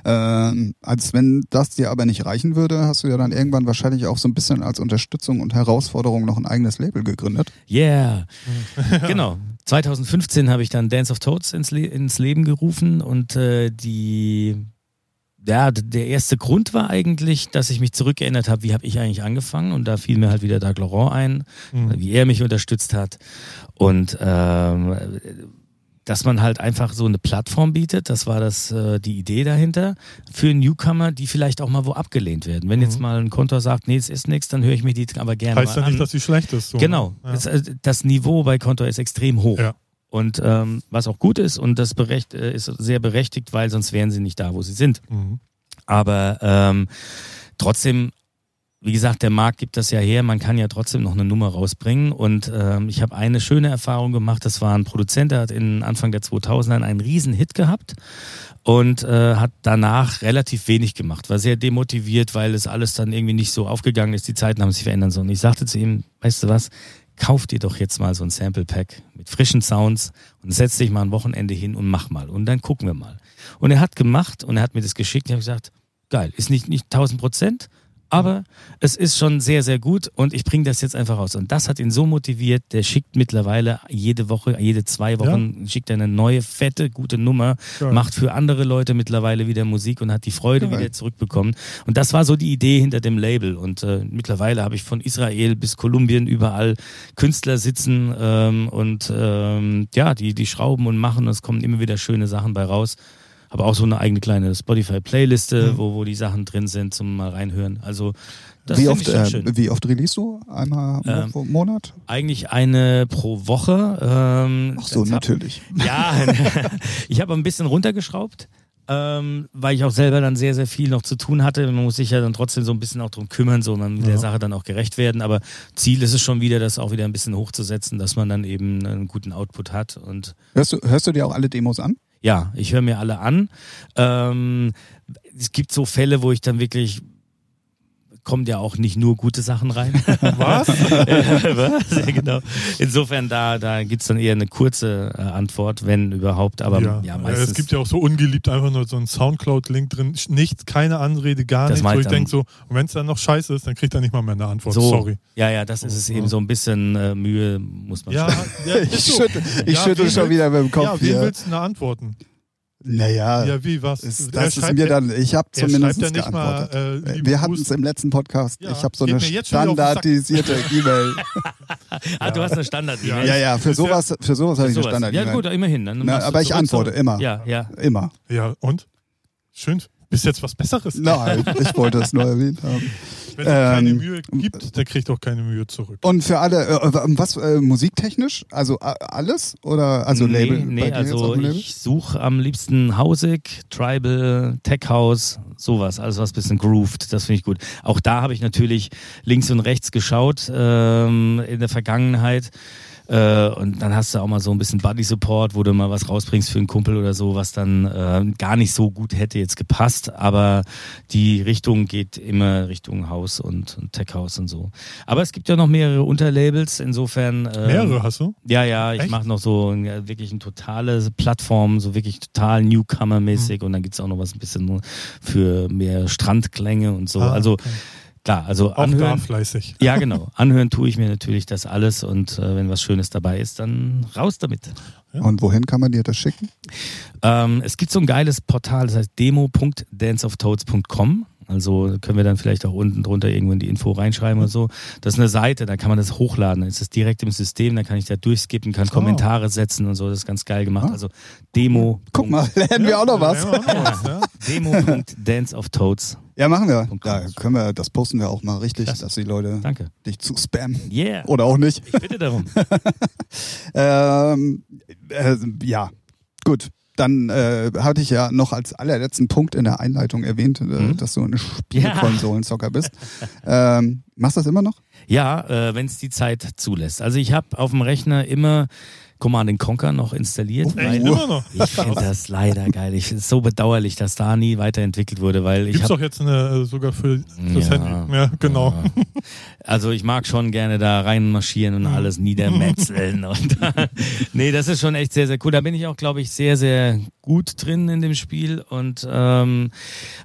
Ähm, als wenn das dir aber nicht reichen würde, hast du ja dann irgendwann wahrscheinlich auch so ein bisschen als Unterstützung und Herausforderung noch ein eigenes Label gegründet. Yeah. genau. 2015 habe ich dann Dance of Toads ins, Le ins Leben gerufen und äh, die ja, der erste Grund war eigentlich, dass ich mich zurückgeändert habe, wie habe ich eigentlich angefangen und da fiel mir halt wieder Doug Laurent ein, Mhm. wie er mich unterstützt hat und ähm, dass man halt einfach so eine Plattform bietet, das war das äh, die Idee dahinter für Newcomer, die vielleicht auch mal wo abgelehnt werden. Wenn jetzt Mhm. mal ein Kontor sagt, nee, es ist nichts, dann höre ich mir die aber gerne Heißt mal ja an. nicht, dass sie schlecht ist. So, Genau. ne? Das, äh, das Niveau bei Konto ist extrem hoch. Ja. Und ähm, was auch gut ist und das berecht, äh, ist sehr berechtigt, weil sonst wären sie nicht da, wo sie sind. Ja. Mhm. Aber ähm, trotzdem, wie gesagt, der Markt gibt das ja her, man kann ja trotzdem noch eine Nummer rausbringen. Und ähm, ich habe eine schöne Erfahrung gemacht, das war ein Produzent, der hat in Anfang der 2000er einen riesen Hit gehabt und äh, hat danach relativ wenig gemacht, war sehr demotiviert, weil es alles dann irgendwie nicht so aufgegangen ist, die Zeiten haben sich verändert. So. Und ich sagte zu ihm, weißt du was, kauf dir doch jetzt mal so ein Sample Pack mit frischen Sounds und setz dich mal ein Wochenende hin und mach mal und dann gucken wir mal. Und er hat gemacht und er hat mir das geschickt und ich habe gesagt, geil, ist nicht, nicht 1000 Prozent, aber es ist schon sehr, sehr gut und ich bringe das jetzt einfach raus. Und das hat ihn so motiviert, der schickt mittlerweile jede Woche, jede zwei Wochen, schickt er eine neue, fette, gute Nummer, Geil. macht für andere Leute mittlerweile wieder Musik und hat die Freude Geil. wieder zurückbekommen. Und das war so die Idee hinter dem Label. Und äh, mittlerweile habe ich von Israel bis Kolumbien überall Künstler sitzen ähm, und ähm, ja, die, die schrauben und machen und es kommen immer wieder schöne Sachen bei raus. Habe auch so eine eigene kleine Spotify-Playliste, Mhm. wo, wo die Sachen drin sind zum mal reinhören. Also das wie, oft, äh, schön. wie oft release du? Einmal Ähm, Mo- Monat? Eigentlich eine pro Woche. Ähm, Ach so, das hab- natürlich. Ja, ich habe ein bisschen runtergeschraubt, ähm, weil ich auch selber dann sehr, sehr viel noch zu tun hatte. Man muss sich ja dann trotzdem so ein bisschen auch drum kümmern, so man der Ja. Sache dann auch gerecht werden. Aber Ziel ist es schon wieder, das auch wieder ein bisschen hochzusetzen, dass man dann eben einen guten Output hat. Und Hörst du, hörst du dir auch alle Demos an? Ja, ich höre mir alle an. Ähm, es gibt so Fälle, wo ich dann wirklich kommt ja auch nicht nur gute Sachen rein. Was? Was? Ja, genau. Insofern, da, da gibt's dann eher eine kurze äh, Antwort, wenn überhaupt, aber ja, ja. meistens. es gibt ja auch so ungeliebt einfach nur so einen Soundcloud-Link drin. Nichts, keine Anrede, gar Das nichts. Wo meint ich denke so, und wenn es dann noch scheiße ist, dann kriegt er nicht mal mehr eine Antwort. so, Sorry. Ja, ja, das ist es eben so ein bisschen äh, Mühe, muss man Ja, schon. ja Ich so. schüttel, ich Ja, schüttel schon willst- wieder mit dem Kopf Ja, wen hier. willst du eine antworten? Naja. Ja, wie, was? Ist, das ist mir dann, ich habe zumindest ja nicht geantwortet. Mal, äh, Wir hatten es im letzten Podcast. Ja, ich habe so eine standardisierte E-Mail. ah, du hast eine Standard-E-Mail. ja, ja, für Ist sowas, für sowas habe ich eine. Standard-E-Mail. Ja gut, immerhin. Dann Na, aber ich antworte so. immer. Ja, ja. Immer. Ja, und? Schön. Bist jetzt was Besseres? Nein, ich wollte es nur erwähnt haben. Wenn es keine Ähm, Mühe gibt, der kriegt auch keine Mühe zurück. Und für alle, äh, was, äh, musiktechnisch? Also äh, alles? Oder, also nee, Label? Nee, also ich suche am liebsten Hausig, Tribal, Tech House, sowas. Also was bisschen grooved, das finde ich gut. Auch da habe ich natürlich links und rechts geschaut ähm, in der Vergangenheit. Äh, und dann hast du auch mal so ein bisschen Buddy Support, wo du mal was rausbringst für einen Kumpel oder so, was dann äh, gar nicht so gut hätte jetzt gepasst. Aber die Richtung geht immer Richtung Haus und, und Tech House und so. Aber es gibt ja noch mehrere Unterlabels, insofern. ähm, Mehrere hast du? ja, ja, ich mache noch so ja, wirklich eine totale Plattform, so wirklich total Newcomer-mäßig Mhm. und dann gibt's auch noch was ein bisschen für mehr Strandklänge und so. Ah, also okay. Klar, also Auch da anhören. fleißig. Ja, genau. Anhören tue ich mir natürlich das alles und äh, wenn was Schönes dabei ist, dann raus damit. Und wohin kann man dir das schicken? Ähm, es gibt so ein geiles Portal, das heißt demo.danceoftoads.com. Also können wir dann vielleicht auch unten drunter irgendwo in die Info reinschreiben oder so. Das ist eine Seite, da kann man das hochladen. Dann ist das direkt im System, dann kann ich da durchskippen, kann Kommentare setzen und so. Das ist ganz geil gemacht. Ah. Also Demo. Guck mal, lernen wir auch noch was. Ja, wir auch noch was, ja. Demo.danceoftoads. Ja, machen wir. Da können wir, das posten wir auch mal richtig, Klasse. dass die Leute Danke. dich zu spammen. Yeah. Oder auch nicht. Ich bitte darum. Ähm, äh, ja, gut. Dann äh, hatte ich ja noch als allerletzten Punkt in der Einleitung erwähnt, äh, Mhm. dass du ein Spielkonsolenzocker bist. Ähm, machst du das immer noch? Ja, äh, wenn es die Zeit zulässt. Also ich habe auf dem Rechner immer Command Conquer noch installiert. Echt, weil immer noch? ich finde das leider geil. Ich finde es so bedauerlich, dass da nie weiterentwickelt wurde, weil ich Gibt's doch jetzt eine, äh, sogar für das Ja. Handy. Ja, genau. Ja. Also ich mag schon gerne da reinmarschieren und alles niedermetzeln. und nee, das ist schon echt sehr, sehr cool. Da bin ich auch, glaube ich, sehr, sehr gut drin in dem Spiel. Und ähm,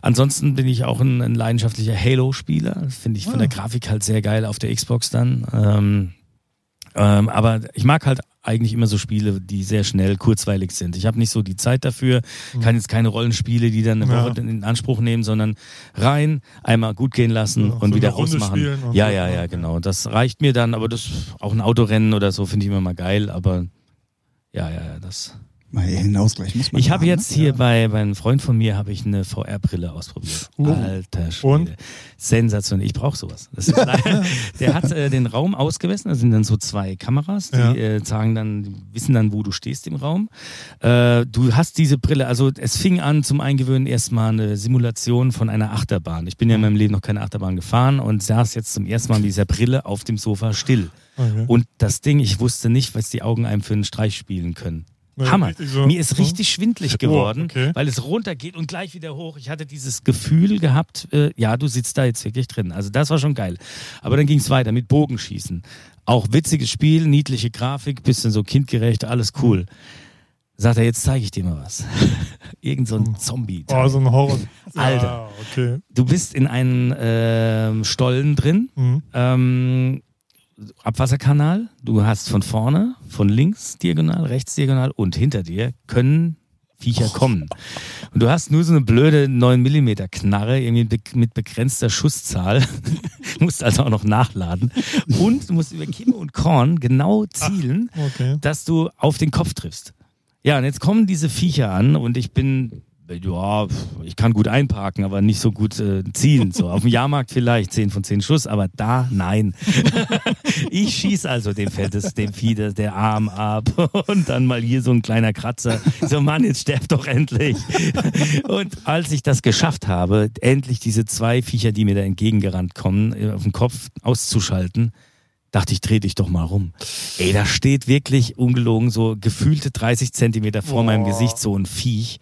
ansonsten bin ich auch ein, ein leidenschaftlicher Halo-Spieler. Finde ich von der Grafik halt sehr geil auf der Xbox dann. Ähm, ähm, aber ich mag halt eigentlich immer so Spiele, die sehr schnell kurzweilig sind. Ich habe nicht so die Zeit dafür, kann jetzt keine Rollenspiele, die dann eine Ja. Woche in Anspruch nehmen, sondern rein, einmal gut gehen lassen Ja, und so wieder ausmachen. und Ja, ja, ja, genau. Das reicht mir dann, aber das auch ein Autorennen oder so finde ich immer mal geil, aber ja, ja, ja, das. Mal einen Ausgleich muss man Ich habe jetzt hier bei, bei einem Freund von mir habe ich eine VR-Brille ausprobiert. Uh. Alter Schwede. Und? Sensationell. Ich brauche sowas. Das ist leider, der hat äh, den Raum ausgemessen. Da sind dann so zwei Kameras, die Ja. äh, sagen dann, wissen dann, wo du stehst im Raum. Äh, du hast diese Brille, also es fing an zum Eingewöhnen erstmal eine Simulation von einer Achterbahn. Ich bin ja in meinem Leben noch keine Achterbahn gefahren und saß jetzt zum ersten Mal mit dieser Brille auf dem Sofa still. Okay. Und das Ding, ich wusste nicht, was die Augen einem für einen Streich spielen können. Ja, Hammer. so. Mir ist richtig schwindlig geworden, Oh, okay. weil es runtergeht und gleich wieder hoch. Ich hatte dieses Gefühl gehabt, äh, ja, du sitzt da jetzt wirklich drin. Also das war schon geil. Aber dann ging es weiter mit Bogenschießen. Auch witziges Spiel, niedliche Grafik, bisschen so kindgerecht, alles cool. Sagt er, jetzt zeige ich dir mal was. Irgend so ein Zombie. Oh, so ein Horror. Alter. Ja, okay. Du bist in einem ähm, Stollen drin, Mhm. ähm, Abwasserkanal. Du hast von vorne, von links diagonal, rechts diagonal und hinter dir können Viecher kommen. Und du hast nur so eine blöde 9 mm Knarre, irgendwie mit begrenzter Schusszahl. Musst also auch noch nachladen. Und du musst über Kimme und Korn genau zielen, Okay. dass du auf den Kopf triffst. Ja, und jetzt kommen diese Viecher an und ich bin, ja, ich kann gut einparken, aber nicht so gut äh, zielen. So auf dem Jahrmarkt vielleicht 10 von 10 Schuss, aber da nein. ich schieß also dem fällt es dem Vieh das- der Arm ab und dann mal hier so ein kleiner Kratzer. So Mann, jetzt sterb doch endlich. Und als ich das geschafft habe, endlich diese zwei Viecher, die mir da entgegengerannt kommen, äh, auf den Kopf auszuschalten, dachte ich, dreh dich doch mal rum. Ey, da steht wirklich ungelogen so gefühlte 30 Zentimeter vor Boah. meinem Gesicht so ein Viech.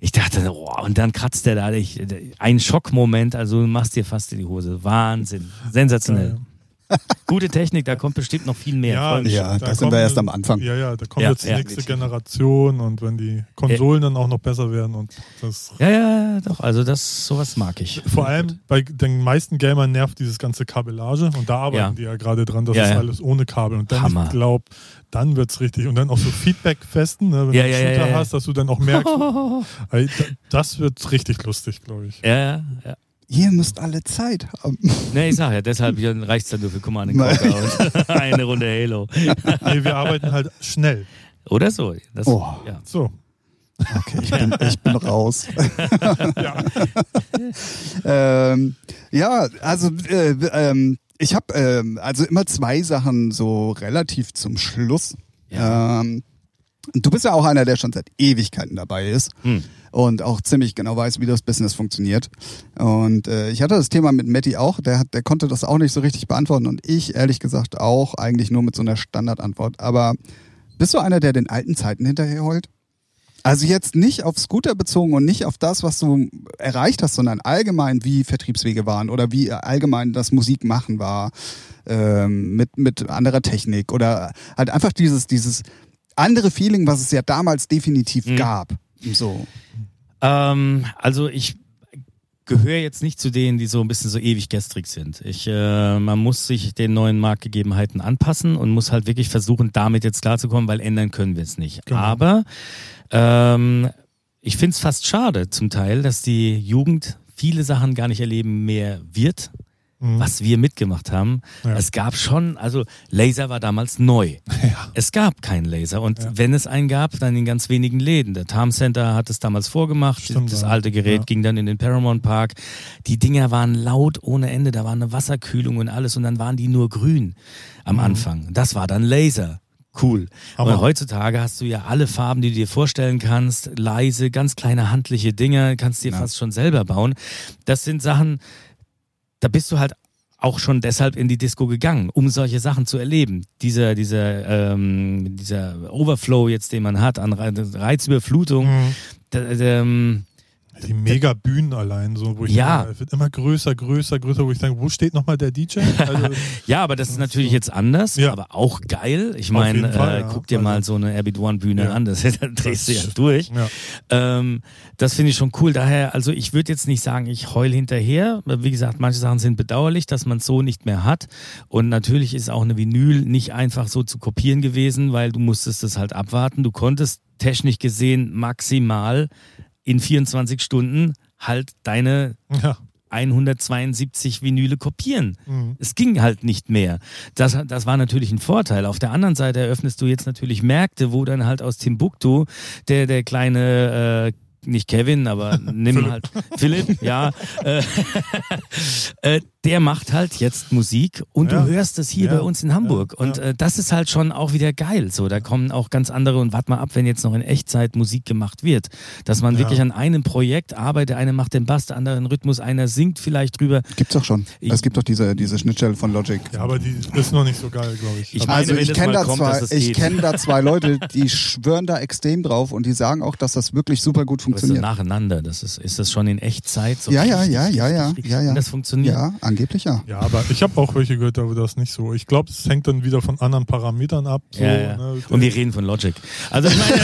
Ich dachte, oh, und dann kratzt der da. Ich, ein Schockmoment, also machst dir fast in die Hose. Wahnsinn. Sensationell. Gute Technik, da kommt bestimmt noch viel mehr. Ja, ja da, da sind wir erst am Anfang. Ja, ja, da kommt Ja, jetzt die ja. nächste Generation und wenn die Konsolen dann auch noch besser werden und das. Ja, ja, doch, also das, sowas mag ich. Vor allem bei den meisten Gamern nervt dieses ganze Kabellage und da arbeiten Ja. die ja gerade dran, das Ja, ist ja. alles ohne Kabel. Und dann, Hammer. ich glaube, dann wird's richtig. Und dann auch so Feedback-Festen, ne, wenn Ja, du einen ja, Shooter ja. hast, dass du dann auch merkst, das wird richtig lustig, glaube ich. Ja, ja, ja. Ihr müsst alle Zeit haben. Ne, ich sag ja, deshalb reicht es dann nur für Command. Conquer und eine Runde Halo. Nee, wir arbeiten halt schnell. Oder so. Das, Oh. ja. So. Okay, ich bin, ich bin raus. Ja. ähm, ja, also äh, ähm, ich habe ähm, also immer zwei Sachen so relativ zum Schluss. Ja. Ähm, du bist ja auch einer, der schon seit Ewigkeiten dabei ist Hm. Und auch ziemlich genau weiß, wie das Business funktioniert. Und äh, ich hatte das Thema mit Matti auch, der, hat, der konnte das auch nicht so richtig beantworten und ich ehrlich gesagt auch eigentlich nur mit so einer Standardantwort. Aber bist du einer, der den alten Zeiten hinterherheult? Also jetzt nicht auf Scooter bezogen und nicht auf das, was du erreicht hast, sondern allgemein, wie Vertriebswege waren oder wie allgemein das Musikmachen war ähm, mit, mit anderer Technik oder halt einfach dieses, dieses andere Feeling, was es ja damals definitiv Mhm. gab. So. Ähm, also ich gehöre jetzt nicht zu denen, die so ein bisschen so ewig gestrig sind. Ich, äh, man muss sich den neuen Marktgegebenheiten anpassen und muss halt wirklich versuchen, damit jetzt klarzukommen, weil ändern können wir es nicht. Genau. Aber ähm, ich finde es fast schade zum Teil, dass die Jugend viele Sachen gar nicht erleben mehr wird, Mhm. was wir mitgemacht haben. Ja. Es gab schon, also Laser war damals neu. Ja. Es gab keinen Laser und Ja. wenn es einen gab, dann in ganz wenigen Läden. Der Tarm Center hat es damals vorgemacht, Stimmt, das alte Gerät ging dann in den Paramount Park. Die Dinger waren laut ohne Ende, da war eine Wasserkühlung und alles und dann waren die nur grün am Mhm. Anfang. Das war dann Laser. Cool. Hammer. Und heutzutage hast du ja alle Farben, die du dir vorstellen kannst, leise, ganz kleine handliche Dinge, kannst dir Ja. fast schon selber bauen. Das sind Sachen, da bist du halt auch schon deshalb in die Disco gegangen, um solche Sachen zu erleben. Dieser, dieser, ähm, dieser Overflow jetzt, den man hat an Re- Reizüberflutung, Mhm. da, da, ähm, Die mega Bühnen allein, so, wo ich Ja. immer, es wird immer größer, größer, größer, wo ich denke, wo steht nochmal der DJ? Also, ja, aber das ist natürlich jetzt anders, Ja. aber auch geil. Ich meine, Fall, äh, ja. guck dir Also- mal so eine Airbeat One Bühne Ja. an, das, da drehst du ja durch. Ähm, das finde ich schon cool. Daher, also ich würde jetzt nicht sagen, ich heul hinterher. Wie gesagt, manche Sachen sind bedauerlich, dass man es so nicht mehr hat. Und natürlich ist auch eine Vinyl nicht einfach so zu kopieren gewesen, weil du musstest es halt abwarten. Du konntest technisch gesehen maximal in 24 Stunden halt deine ja. 172 Vinyle kopieren. Mhm. Es ging halt nicht mehr. Das, das war natürlich ein Vorteil. Auf der anderen Seite eröffnest du jetzt natürlich Märkte, wo dann halt aus Timbuktu der, der kleine, äh, nicht Kevin, aber nimm halt Philipp, ja, äh, äh, der macht halt jetzt Musik und Ja. du hörst es hier Ja. bei uns in Hamburg. Ja. Und äh, das ist halt schon auch wieder geil. So, da kommen auch ganz andere und warte mal ab, wenn jetzt noch in Echtzeit Musik gemacht wird, dass man Ja. wirklich an einem Projekt arbeitet, der eine macht den Bass, der andere den Rhythmus, einer singt vielleicht drüber. Gibt's doch schon. Ich- es gibt doch diese, diese Schnittstelle von Logic. ja, aber die ist noch nicht so geil, glaube ich. Ich Aber- meine, Also ich das kenne da kommt, zwei, ich kenne da zwei Leute, die schwören da extrem drauf und die sagen auch, dass das wirklich super gut Das ist funktioniert. nacheinander. Das ist, ist das schon in Echtzeit? So Ja, ja, ja, ja, ja, ja, ja. Das funktioniert? Ja, angeblich ja. ja, aber ich habe auch welche gehört, aber das nicht so. Ich glaube, es hängt dann wieder von anderen Parametern ab. So, Ja, ja. Ne? Und wir reden von Logic. Also ich meine,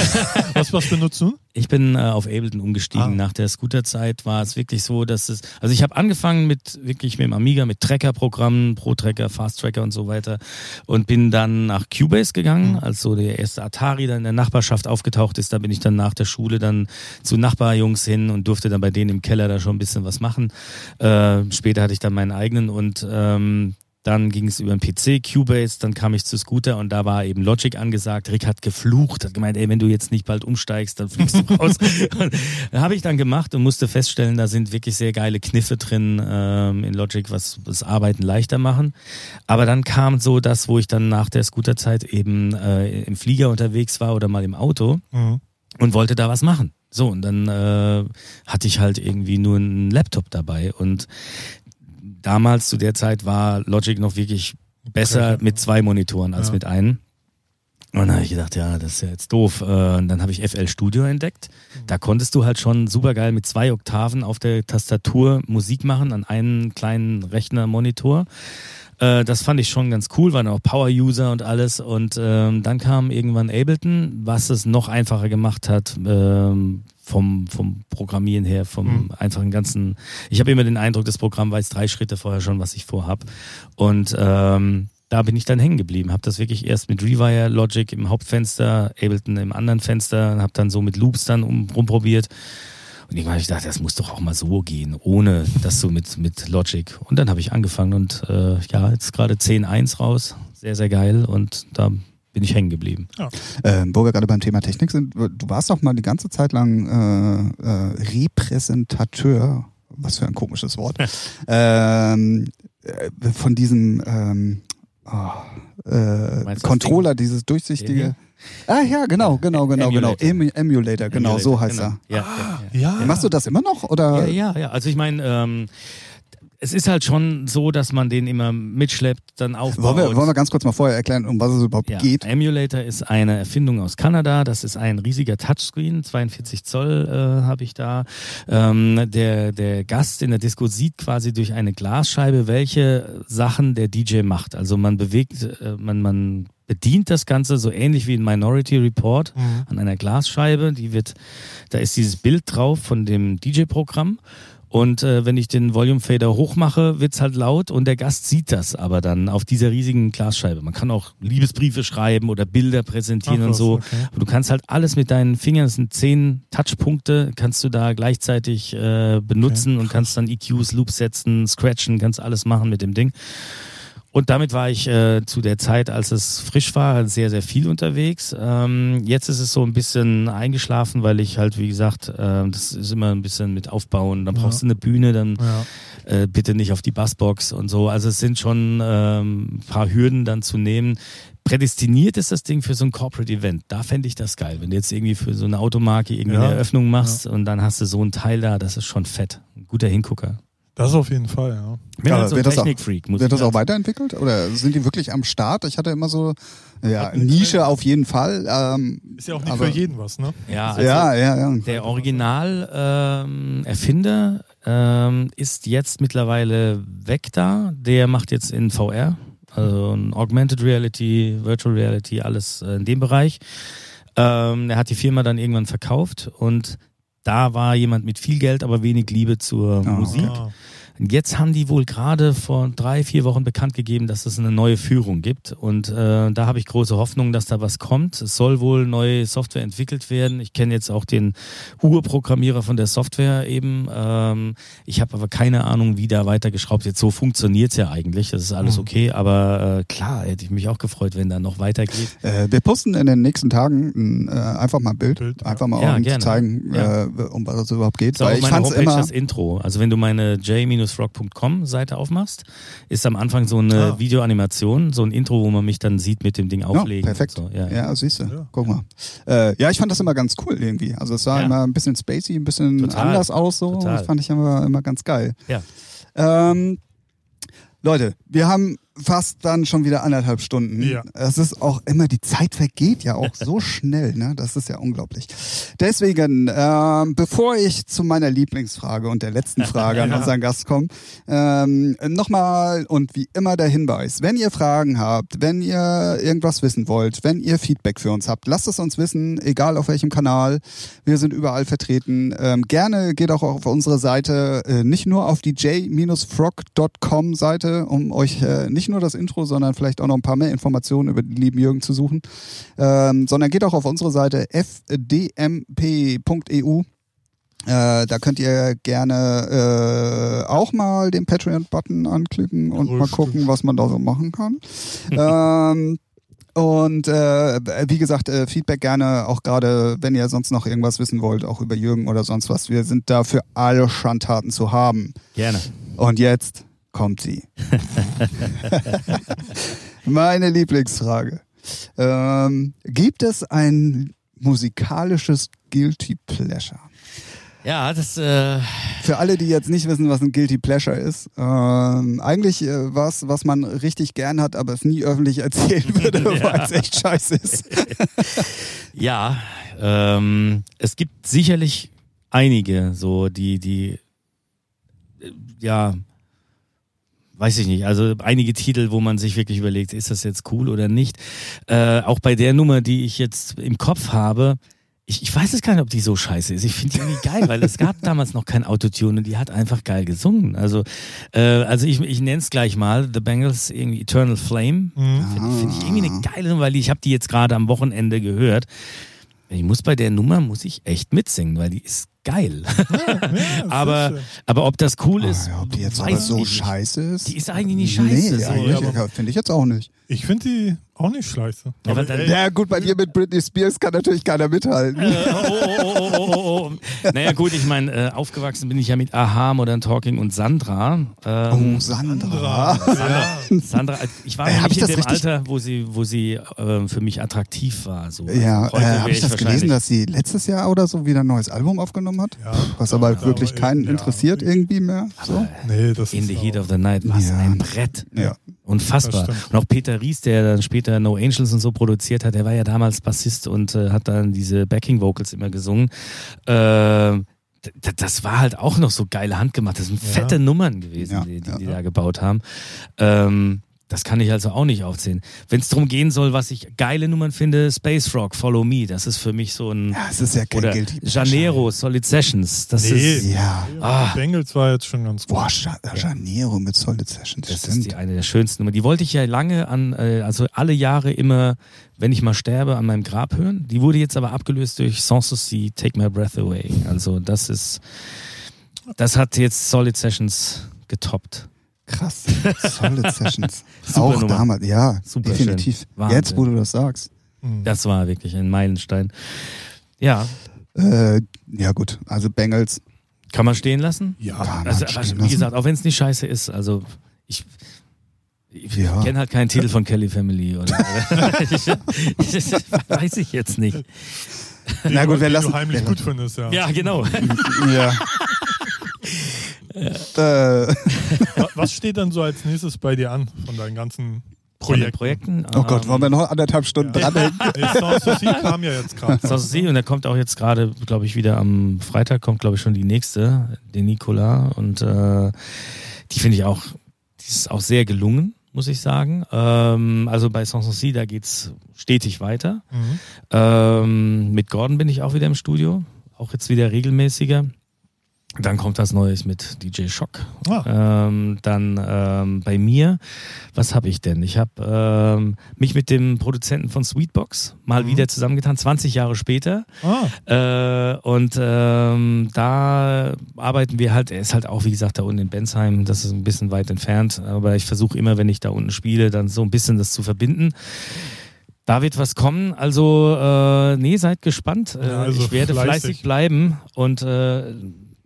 was, was benutzt du? ich bin äh, auf Ableton umgestiegen. Ah. Nach der Scooterzeit war es wirklich so, dass es, also ich habe angefangen mit wirklich mit dem Amiga, mit Tracker-Programmen, Pro-Tracker, Fast-Tracker und so weiter und bin dann nach Cubase gegangen, Mhm. als so der erste Atari dann in der Nachbarschaft aufgetaucht ist. Da bin ich dann nach der Schule dann zu Nachbarjungs hin und durfte dann bei denen im Keller da schon ein bisschen was machen. Äh, später hatte ich dann meinen eigenen und ähm, dann ging es über den PC, Cubase, dann kam ich zu Scooter und da war eben Logic angesagt. Rick hat geflucht, hat gemeint, ey, wenn du jetzt nicht bald umsteigst, dann fliegst du raus. Habe ich dann gemacht und musste feststellen, da sind wirklich sehr geile Kniffe drin ähm, in Logic, was das Arbeiten leichter machen. Aber dann kam so das, wo ich dann nach der Scooterzeit eben äh, im Flieger unterwegs war oder mal im Auto Mhm. und wollte da was machen. So, und dann äh, hatte ich halt irgendwie nur einen Laptop dabei. Und damals zu der Zeit war Logic noch wirklich besser Okay. mit zwei Monitoren als Ja. mit einem. Und dann habe ich gedacht, ja, das ist ja jetzt doof. Äh, und dann habe ich FL Studio entdeckt. Da konntest du halt schon super geil mit zwei Oktaven auf der Tastatur Musik machen an einem kleinen Rechnermonitor. Äh, das fand ich schon ganz cool, waren auch Power-User und alles. Und ähm, dann kam irgendwann Ableton, was es noch einfacher gemacht hat. Ähm, vom, vom Programmieren her, vom mhm. einfachen ganzen. Ich habe immer den Eindruck, das Programm weiß drei Schritte vorher schon, was ich vorhab. Und ähm, da bin ich dann hängen geblieben. Habe das wirklich erst mit Rewire Logic im Hauptfenster, Ableton im anderen Fenster, habe dann so mit Loops dann um, rumprobiert. Und irgendwann habe ich gedacht, das muss doch auch mal so gehen, ohne das so mit, mit Logic. Und dann habe ich angefangen und äh, ja, jetzt gerade 10.1 raus. Sehr, sehr geil. Und da bin ich hängen geblieben. Ja. Ähm, wo wir gerade beim Thema Technik sind, du warst doch mal die ganze Zeit lang äh, äh, Repräsentateur, was für ein komisches Wort, ähm, äh, von diesem ähm, oh, äh, Controller, dieses durchsichtige. Ah ja, genau, genau, genau, genau. Emulator. genau. Emulator, genau, Emulator, so heißt genau. er. Ja, ah, ja, ja, ja, Machst du das immer noch oder? Ja, ja, ja. Also ich meine, ähm, es ist halt schon so, dass man den immer mitschleppt, dann aufbaut. Wollen wir, wollen wir ganz kurz mal vorher erklären, um was es überhaupt ja, geht? Emulator ist eine Erfindung aus Kanada. Das ist ein riesiger Touchscreen, 42 Zoll äh, habe ich da. Ähm, der, der Gast in der Disco sieht quasi durch eine Glasscheibe, welche Sachen der DJ macht. Also man bewegt, äh, man, man bedient das Ganze so ähnlich wie ein Minority Report mhm. an einer Glasscheibe. Die wird, da ist dieses Bild drauf von dem DJ-Programm. Und äh, wenn ich den Volume Fader hochmache, wird's halt laut und der Gast sieht das aber dann auf dieser riesigen Glasscheibe. Man kann auch Liebesbriefe schreiben oder Bilder präsentieren Ach, und so. Okay. Aber du kannst halt alles mit deinen Fingern, das sind zehn Touchpunkte, kannst du da gleichzeitig äh, benutzen okay, und kannst dann EQs, Loops setzen, scratchen, kannst alles machen mit dem Ding. Und damit war ich äh, zu der Zeit, als es frisch war, sehr, sehr viel unterwegs. Ähm, jetzt ist es so ein bisschen eingeschlafen, weil ich halt, wie gesagt, äh, das ist immer ein bisschen mit Aufbauen. Dann brauchst ja. du eine Bühne, dann ja. äh, bitte nicht auf die Bassbox und so. Also es sind schon ähm, ein paar Hürden dann zu nehmen. Prädestiniert ist das Ding für so ein Corporate Event. Da fände ich das geil. Wenn du jetzt irgendwie für so eine Automarke irgendwie ja. eine Eröffnung machst und dann hast du so ein Teil da, das ist schon fett. Ein guter Hingucker. Das auf jeden Fall, ja. Bin ja, halt so ein Technikfreak. Wird das auch weiterentwickelt oder sind die wirklich am Start? Ich hatte immer so ja Nische auf jeden Fall. Ähm, ist ja auch nicht aber, für jeden was, ne? Ja, also ja, ja, ja. Der Original ähm, Erfinder ähm, ist jetzt mittlerweile weg da. Der macht jetzt in VR, also in Augmented Reality, Virtual Reality, alles äh, in dem Bereich. Ähm, er hat die Firma dann irgendwann verkauft und da war jemand mit viel Geld, aber wenig Liebe zur oh. Musik. Jetzt haben die wohl gerade vor drei, vier Wochen bekannt gegeben, dass es eine neue Führung gibt. Und äh, da habe ich große Hoffnung, dass da was kommt. Es soll wohl neue Software entwickelt werden. Ich kenne jetzt auch den Urprogrammierer von der Software eben. Ähm, ich habe aber keine Ahnung, wie da weitergeschraubt wird. So funktioniert's ja eigentlich. Das ist alles mhm. okay. Aber äh, klar, hätte ich mich auch gefreut, wenn da noch weitergeht. Äh, wir posten in den nächsten Tagen äh, einfach mal ein Bild. Bild einfach mal, ja, um zu zeigen, ja. äh, um was es überhaupt geht. Das ist Weil ich fand's Homepage immer das Intro. Also wenn du meine J- rockcom Seite aufmachst, ist am Anfang so eine ah. Videoanimation, so ein Intro, wo man mich dann sieht mit dem Ding auflegen. Ja, perfekt. So. Ja, ja. siehst du. Ja. Guck mal. Äh, ja, ich fand das immer ganz cool irgendwie. Also es sah ja. immer ein bisschen spacey, ein bisschen Total. anders aus so. Total. Das fand ich immer, immer ganz geil. Ja. Ähm, Leute, wir haben fast dann schon wieder anderthalb Stunden. Ja. Es ist auch immer, die Zeit vergeht ja auch so schnell, ne? Das ist ja unglaublich. Deswegen, ähm, bevor ich zu meiner Lieblingsfrage und der letzten Frage an unseren Gast komme, ähm, nochmal und wie immer der Hinweis, wenn ihr Fragen habt, wenn ihr irgendwas wissen wollt, wenn ihr Feedback für uns habt, lasst es uns wissen, egal auf welchem Kanal. Wir sind überall vertreten. Ähm, gerne geht auch auf unsere Seite, äh, nicht nur auf die j-frog.com Seite, um euch äh, nicht nicht nur das Intro, sondern vielleicht auch noch ein paar mehr Informationen über den lieben Jürgen zu suchen, ähm, sondern geht auch auf unsere Seite fdmp.eu. Äh, da könnt ihr gerne äh, auch mal den Patreon-Button anklicken und Richtig. mal gucken, was man da so machen kann. ähm, und äh, wie gesagt, äh, Feedback gerne, auch gerade wenn ihr sonst noch irgendwas wissen wollt, auch über Jürgen oder sonst was. Wir sind da für alle Schandtaten zu haben. Gerne. Und jetzt kommt sie. Meine Lieblingsfrage. Ähm, gibt es ein musikalisches Guilty Pleasure? Ja, das. Äh, für alle, die jetzt nicht wissen, was ein Guilty Pleasure ist, ähm, eigentlich äh, was, was man richtig gern hat, aber es nie öffentlich erzählen würde, ja. weil es echt scheiße ist. ja, ähm, es gibt sicherlich einige, so die, die, äh, ja, weiß ich nicht, also einige Titel, wo man sich wirklich überlegt, ist das jetzt cool oder nicht. Äh, auch bei der Nummer, die ich jetzt im Kopf habe, ich, ich weiß es gar nicht, ob die so scheiße ist. Ich finde die irgendwie geil, weil es gab damals noch kein Autotune und die hat einfach geil gesungen. Also, äh, also ich, ich nenne es gleich mal, The Bengals, irgendwie Eternal Flame. Mhm. Finde find ich irgendwie eine geile Nummer, weil ich habe die jetzt gerade am Wochenende gehört. Ich muss bei der Nummer, muss ich echt mitsingen, weil die ist geil. Ja, ja, aber, aber ob das cool ah, ist, ja, ob die jetzt aber so scheiße ist. Die ist eigentlich nicht scheiße. Nee, so. eigentlich finde ich jetzt auch nicht. Ich finde die auch nicht scheiße. Ja, aber dann, ja gut, bei dir mit Britney Spears kann natürlich keiner mithalten. Äh, oh, oh, oh, oh, oh, oh. Naja gut, ich meine, äh, aufgewachsen bin ich ja mit Aha, Modern Talking und Sandra. Ähm, oh, Sandra. Sandra. Sandra. Ich war äh, nicht in dem Alter, wo sie, wo sie äh, für mich attraktiv war. So. Ja, also, äh, habe ich das gelesen, dass sie letztes Jahr oder so wieder ein neues Album aufgenommen hat? Ja, was aber ja, wirklich keinen ja, interessiert irgendwie mehr. So? Nee, das in the Heat of the Night, was ein Brett. Ja. Unfassbar. Und auch Peter Ries, der dann später No Angels und so produziert hat, der war ja damals Bassist und äh, hat dann diese Backing Vocals immer gesungen. Äh, das war halt auch noch so geile handgemacht. Das sind fette Nummern gewesen, die, die, die da gebaut haben. Ähm, das kann ich also auch nicht aufzählen. Wenn es darum gehen soll, was ich geile Nummern finde, Space Rock, Follow Me, das ist für mich so ein. Ja, es ist ja kein oder Janeiro, Solid Sessions, das nee, ist. Ja. Ah. Bengals war jetzt schon ganz gut. Boah, ja. Janeiro mit Solid Sessions. Das stimmt. ist die eine der schönsten Nummern. Die wollte ich ja lange an, äh, also alle Jahre immer, wenn ich mal sterbe, an meinem Grab hören. Die wurde jetzt aber abgelöst durch Sans Souci, Take My Breath Away. Also das ist, das hat jetzt Solid Sessions getoppt. Krass. Solid Sessions. Auch Nummer. damals, ja, Super definitiv. Jetzt, wo du das sagst. Mhm. Das war wirklich ein Meilenstein. Ja. Äh, ja, gut. Also Bengals. Kann man stehen lassen? Ja. Kann also, aber, wie gesagt, auch wenn es nicht scheiße ist, also ich. Ich ja. kenne halt keinen Titel von Kelly Family. Oder, ich, ich, weiß ich jetzt nicht. Na gut, wir lassen. Du heimlich gut findest, ja. Ja, genau. ja. Äh. Was steht dann so als nächstes bei dir an von deinen ganzen Projekten? Projekten? Oh Gott, wollen wir noch anderthalb Stunden ja. dranhängen? Sanssouci kam ja jetzt gerade. Sanssouci und da kommt auch jetzt gerade, glaube ich, wieder am Freitag kommt, glaube ich, schon die nächste, den Nicolas und äh, die finde ich auch, die ist auch sehr gelungen muss ich sagen. Ähm, also bei Sanssouci, da geht's stetig weiter. Mhm. Ähm, mit Gordon bin ich auch wieder im Studio, auch jetzt wieder regelmäßiger. Dann kommt das Neues mit DJ Shock. Ah. Ähm, dann ähm, bei mir, was habe ich denn? Ich habe ähm, mich mit dem Produzenten von Sweetbox mal mhm. wieder zusammengetan, 20 Jahre später. Ah. Äh, und ähm, da arbeiten wir halt, er ist halt auch, wie gesagt, da unten in Bensheim, das ist ein bisschen weit entfernt, aber ich versuche immer, wenn ich da unten spiele, dann so ein bisschen das zu verbinden. Da wird was kommen. Also, äh, nee, seid gespannt. Äh, ja, also ich werde fleißig, fleißig bleiben und äh,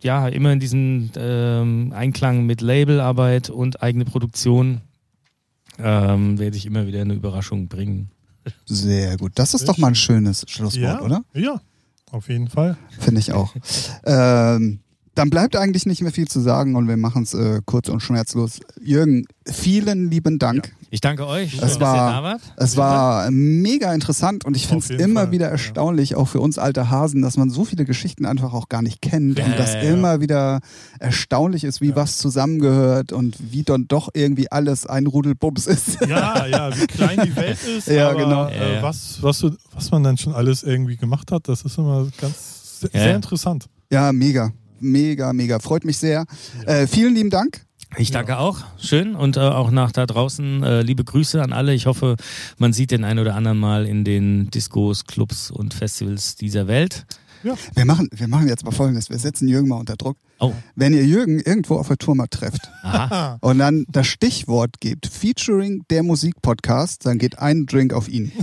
ja, immer in diesem ähm, Einklang mit Labelarbeit und eigene Produktion ähm, werde ich immer wieder eine Überraschung bringen. Sehr gut. Das ist doch mal ein schönes Schlusswort, ja, oder? Ja, auf jeden Fall. Finde ich auch. ähm, dann bleibt eigentlich nicht mehr viel zu sagen und wir machen es äh, kurz und schmerzlos. Jürgen, vielen lieben Dank. Ja. Ich danke euch, es war, dass ihr da wart. Es war mega interessant und ich finde es immer Fall. wieder erstaunlich, ja. auch für uns alte Hasen, dass man so viele Geschichten einfach auch gar nicht kennt ja, und das immer wieder erstaunlich ist, wie was zusammengehört und wie dann doch irgendwie alles ein Rudelbums ist. Ja, ja, wie klein die Welt ist. ja, aber, genau. Äh, was, was, was man dann schon alles irgendwie gemacht hat, das ist immer ganz sehr interessant. Ja, mega mega, mega. Freut mich sehr. Äh, vielen lieben Dank. Ich danke auch. Schön. Und äh, auch nach da draußen äh, liebe Grüße an alle. Ich hoffe, man sieht den einen oder anderen mal in den Discos, Clubs und Festivals dieser Welt. Ja. Wir, machen, wir machen jetzt mal folgendes. Wir setzen Jürgen mal unter Druck. Oh. Wenn ihr Jürgen irgendwo auf der Tour mal trefft Aha. und dann das Stichwort gebt, featuring der Musikpodcast, dann geht ein Drink auf ihn.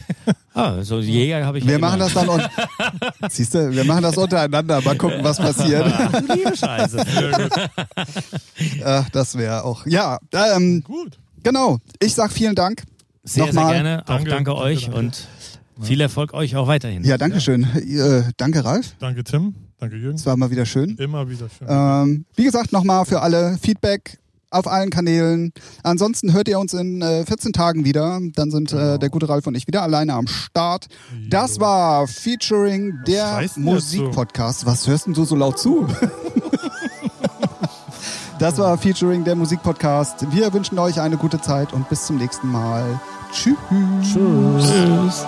Ah, so Jäger habe ich Wir ja machen das dann und siehst du, wir machen das untereinander, mal gucken, was passiert. Liebe Scheiße. Ach, das wäre auch. Ja, ähm, gut. Genau. Ich sag vielen Dank. Sehr, Nochmal. sehr gerne. Auch danke, danke euch danke. und viel Erfolg euch auch weiterhin. Ja, danke schön. Äh, danke, Ralf. Danke, Tim. Danke, Jürgen. Es war mal wieder schön. Immer wieder schön. Ähm, wie gesagt, nochmal für alle Feedback auf allen Kanälen. Ansonsten hört ihr uns in äh, 14 Tagen wieder. Dann sind Genau. äh, der gute Ralf und ich wieder alleine am Start. Das war Featuring der jetzt so? Musikpodcast. Was hörst denn du so laut zu? das war Featuring der Musikpodcast. Wir wünschen euch eine gute Zeit und bis zum nächsten Mal. Tschüss. Tschüss.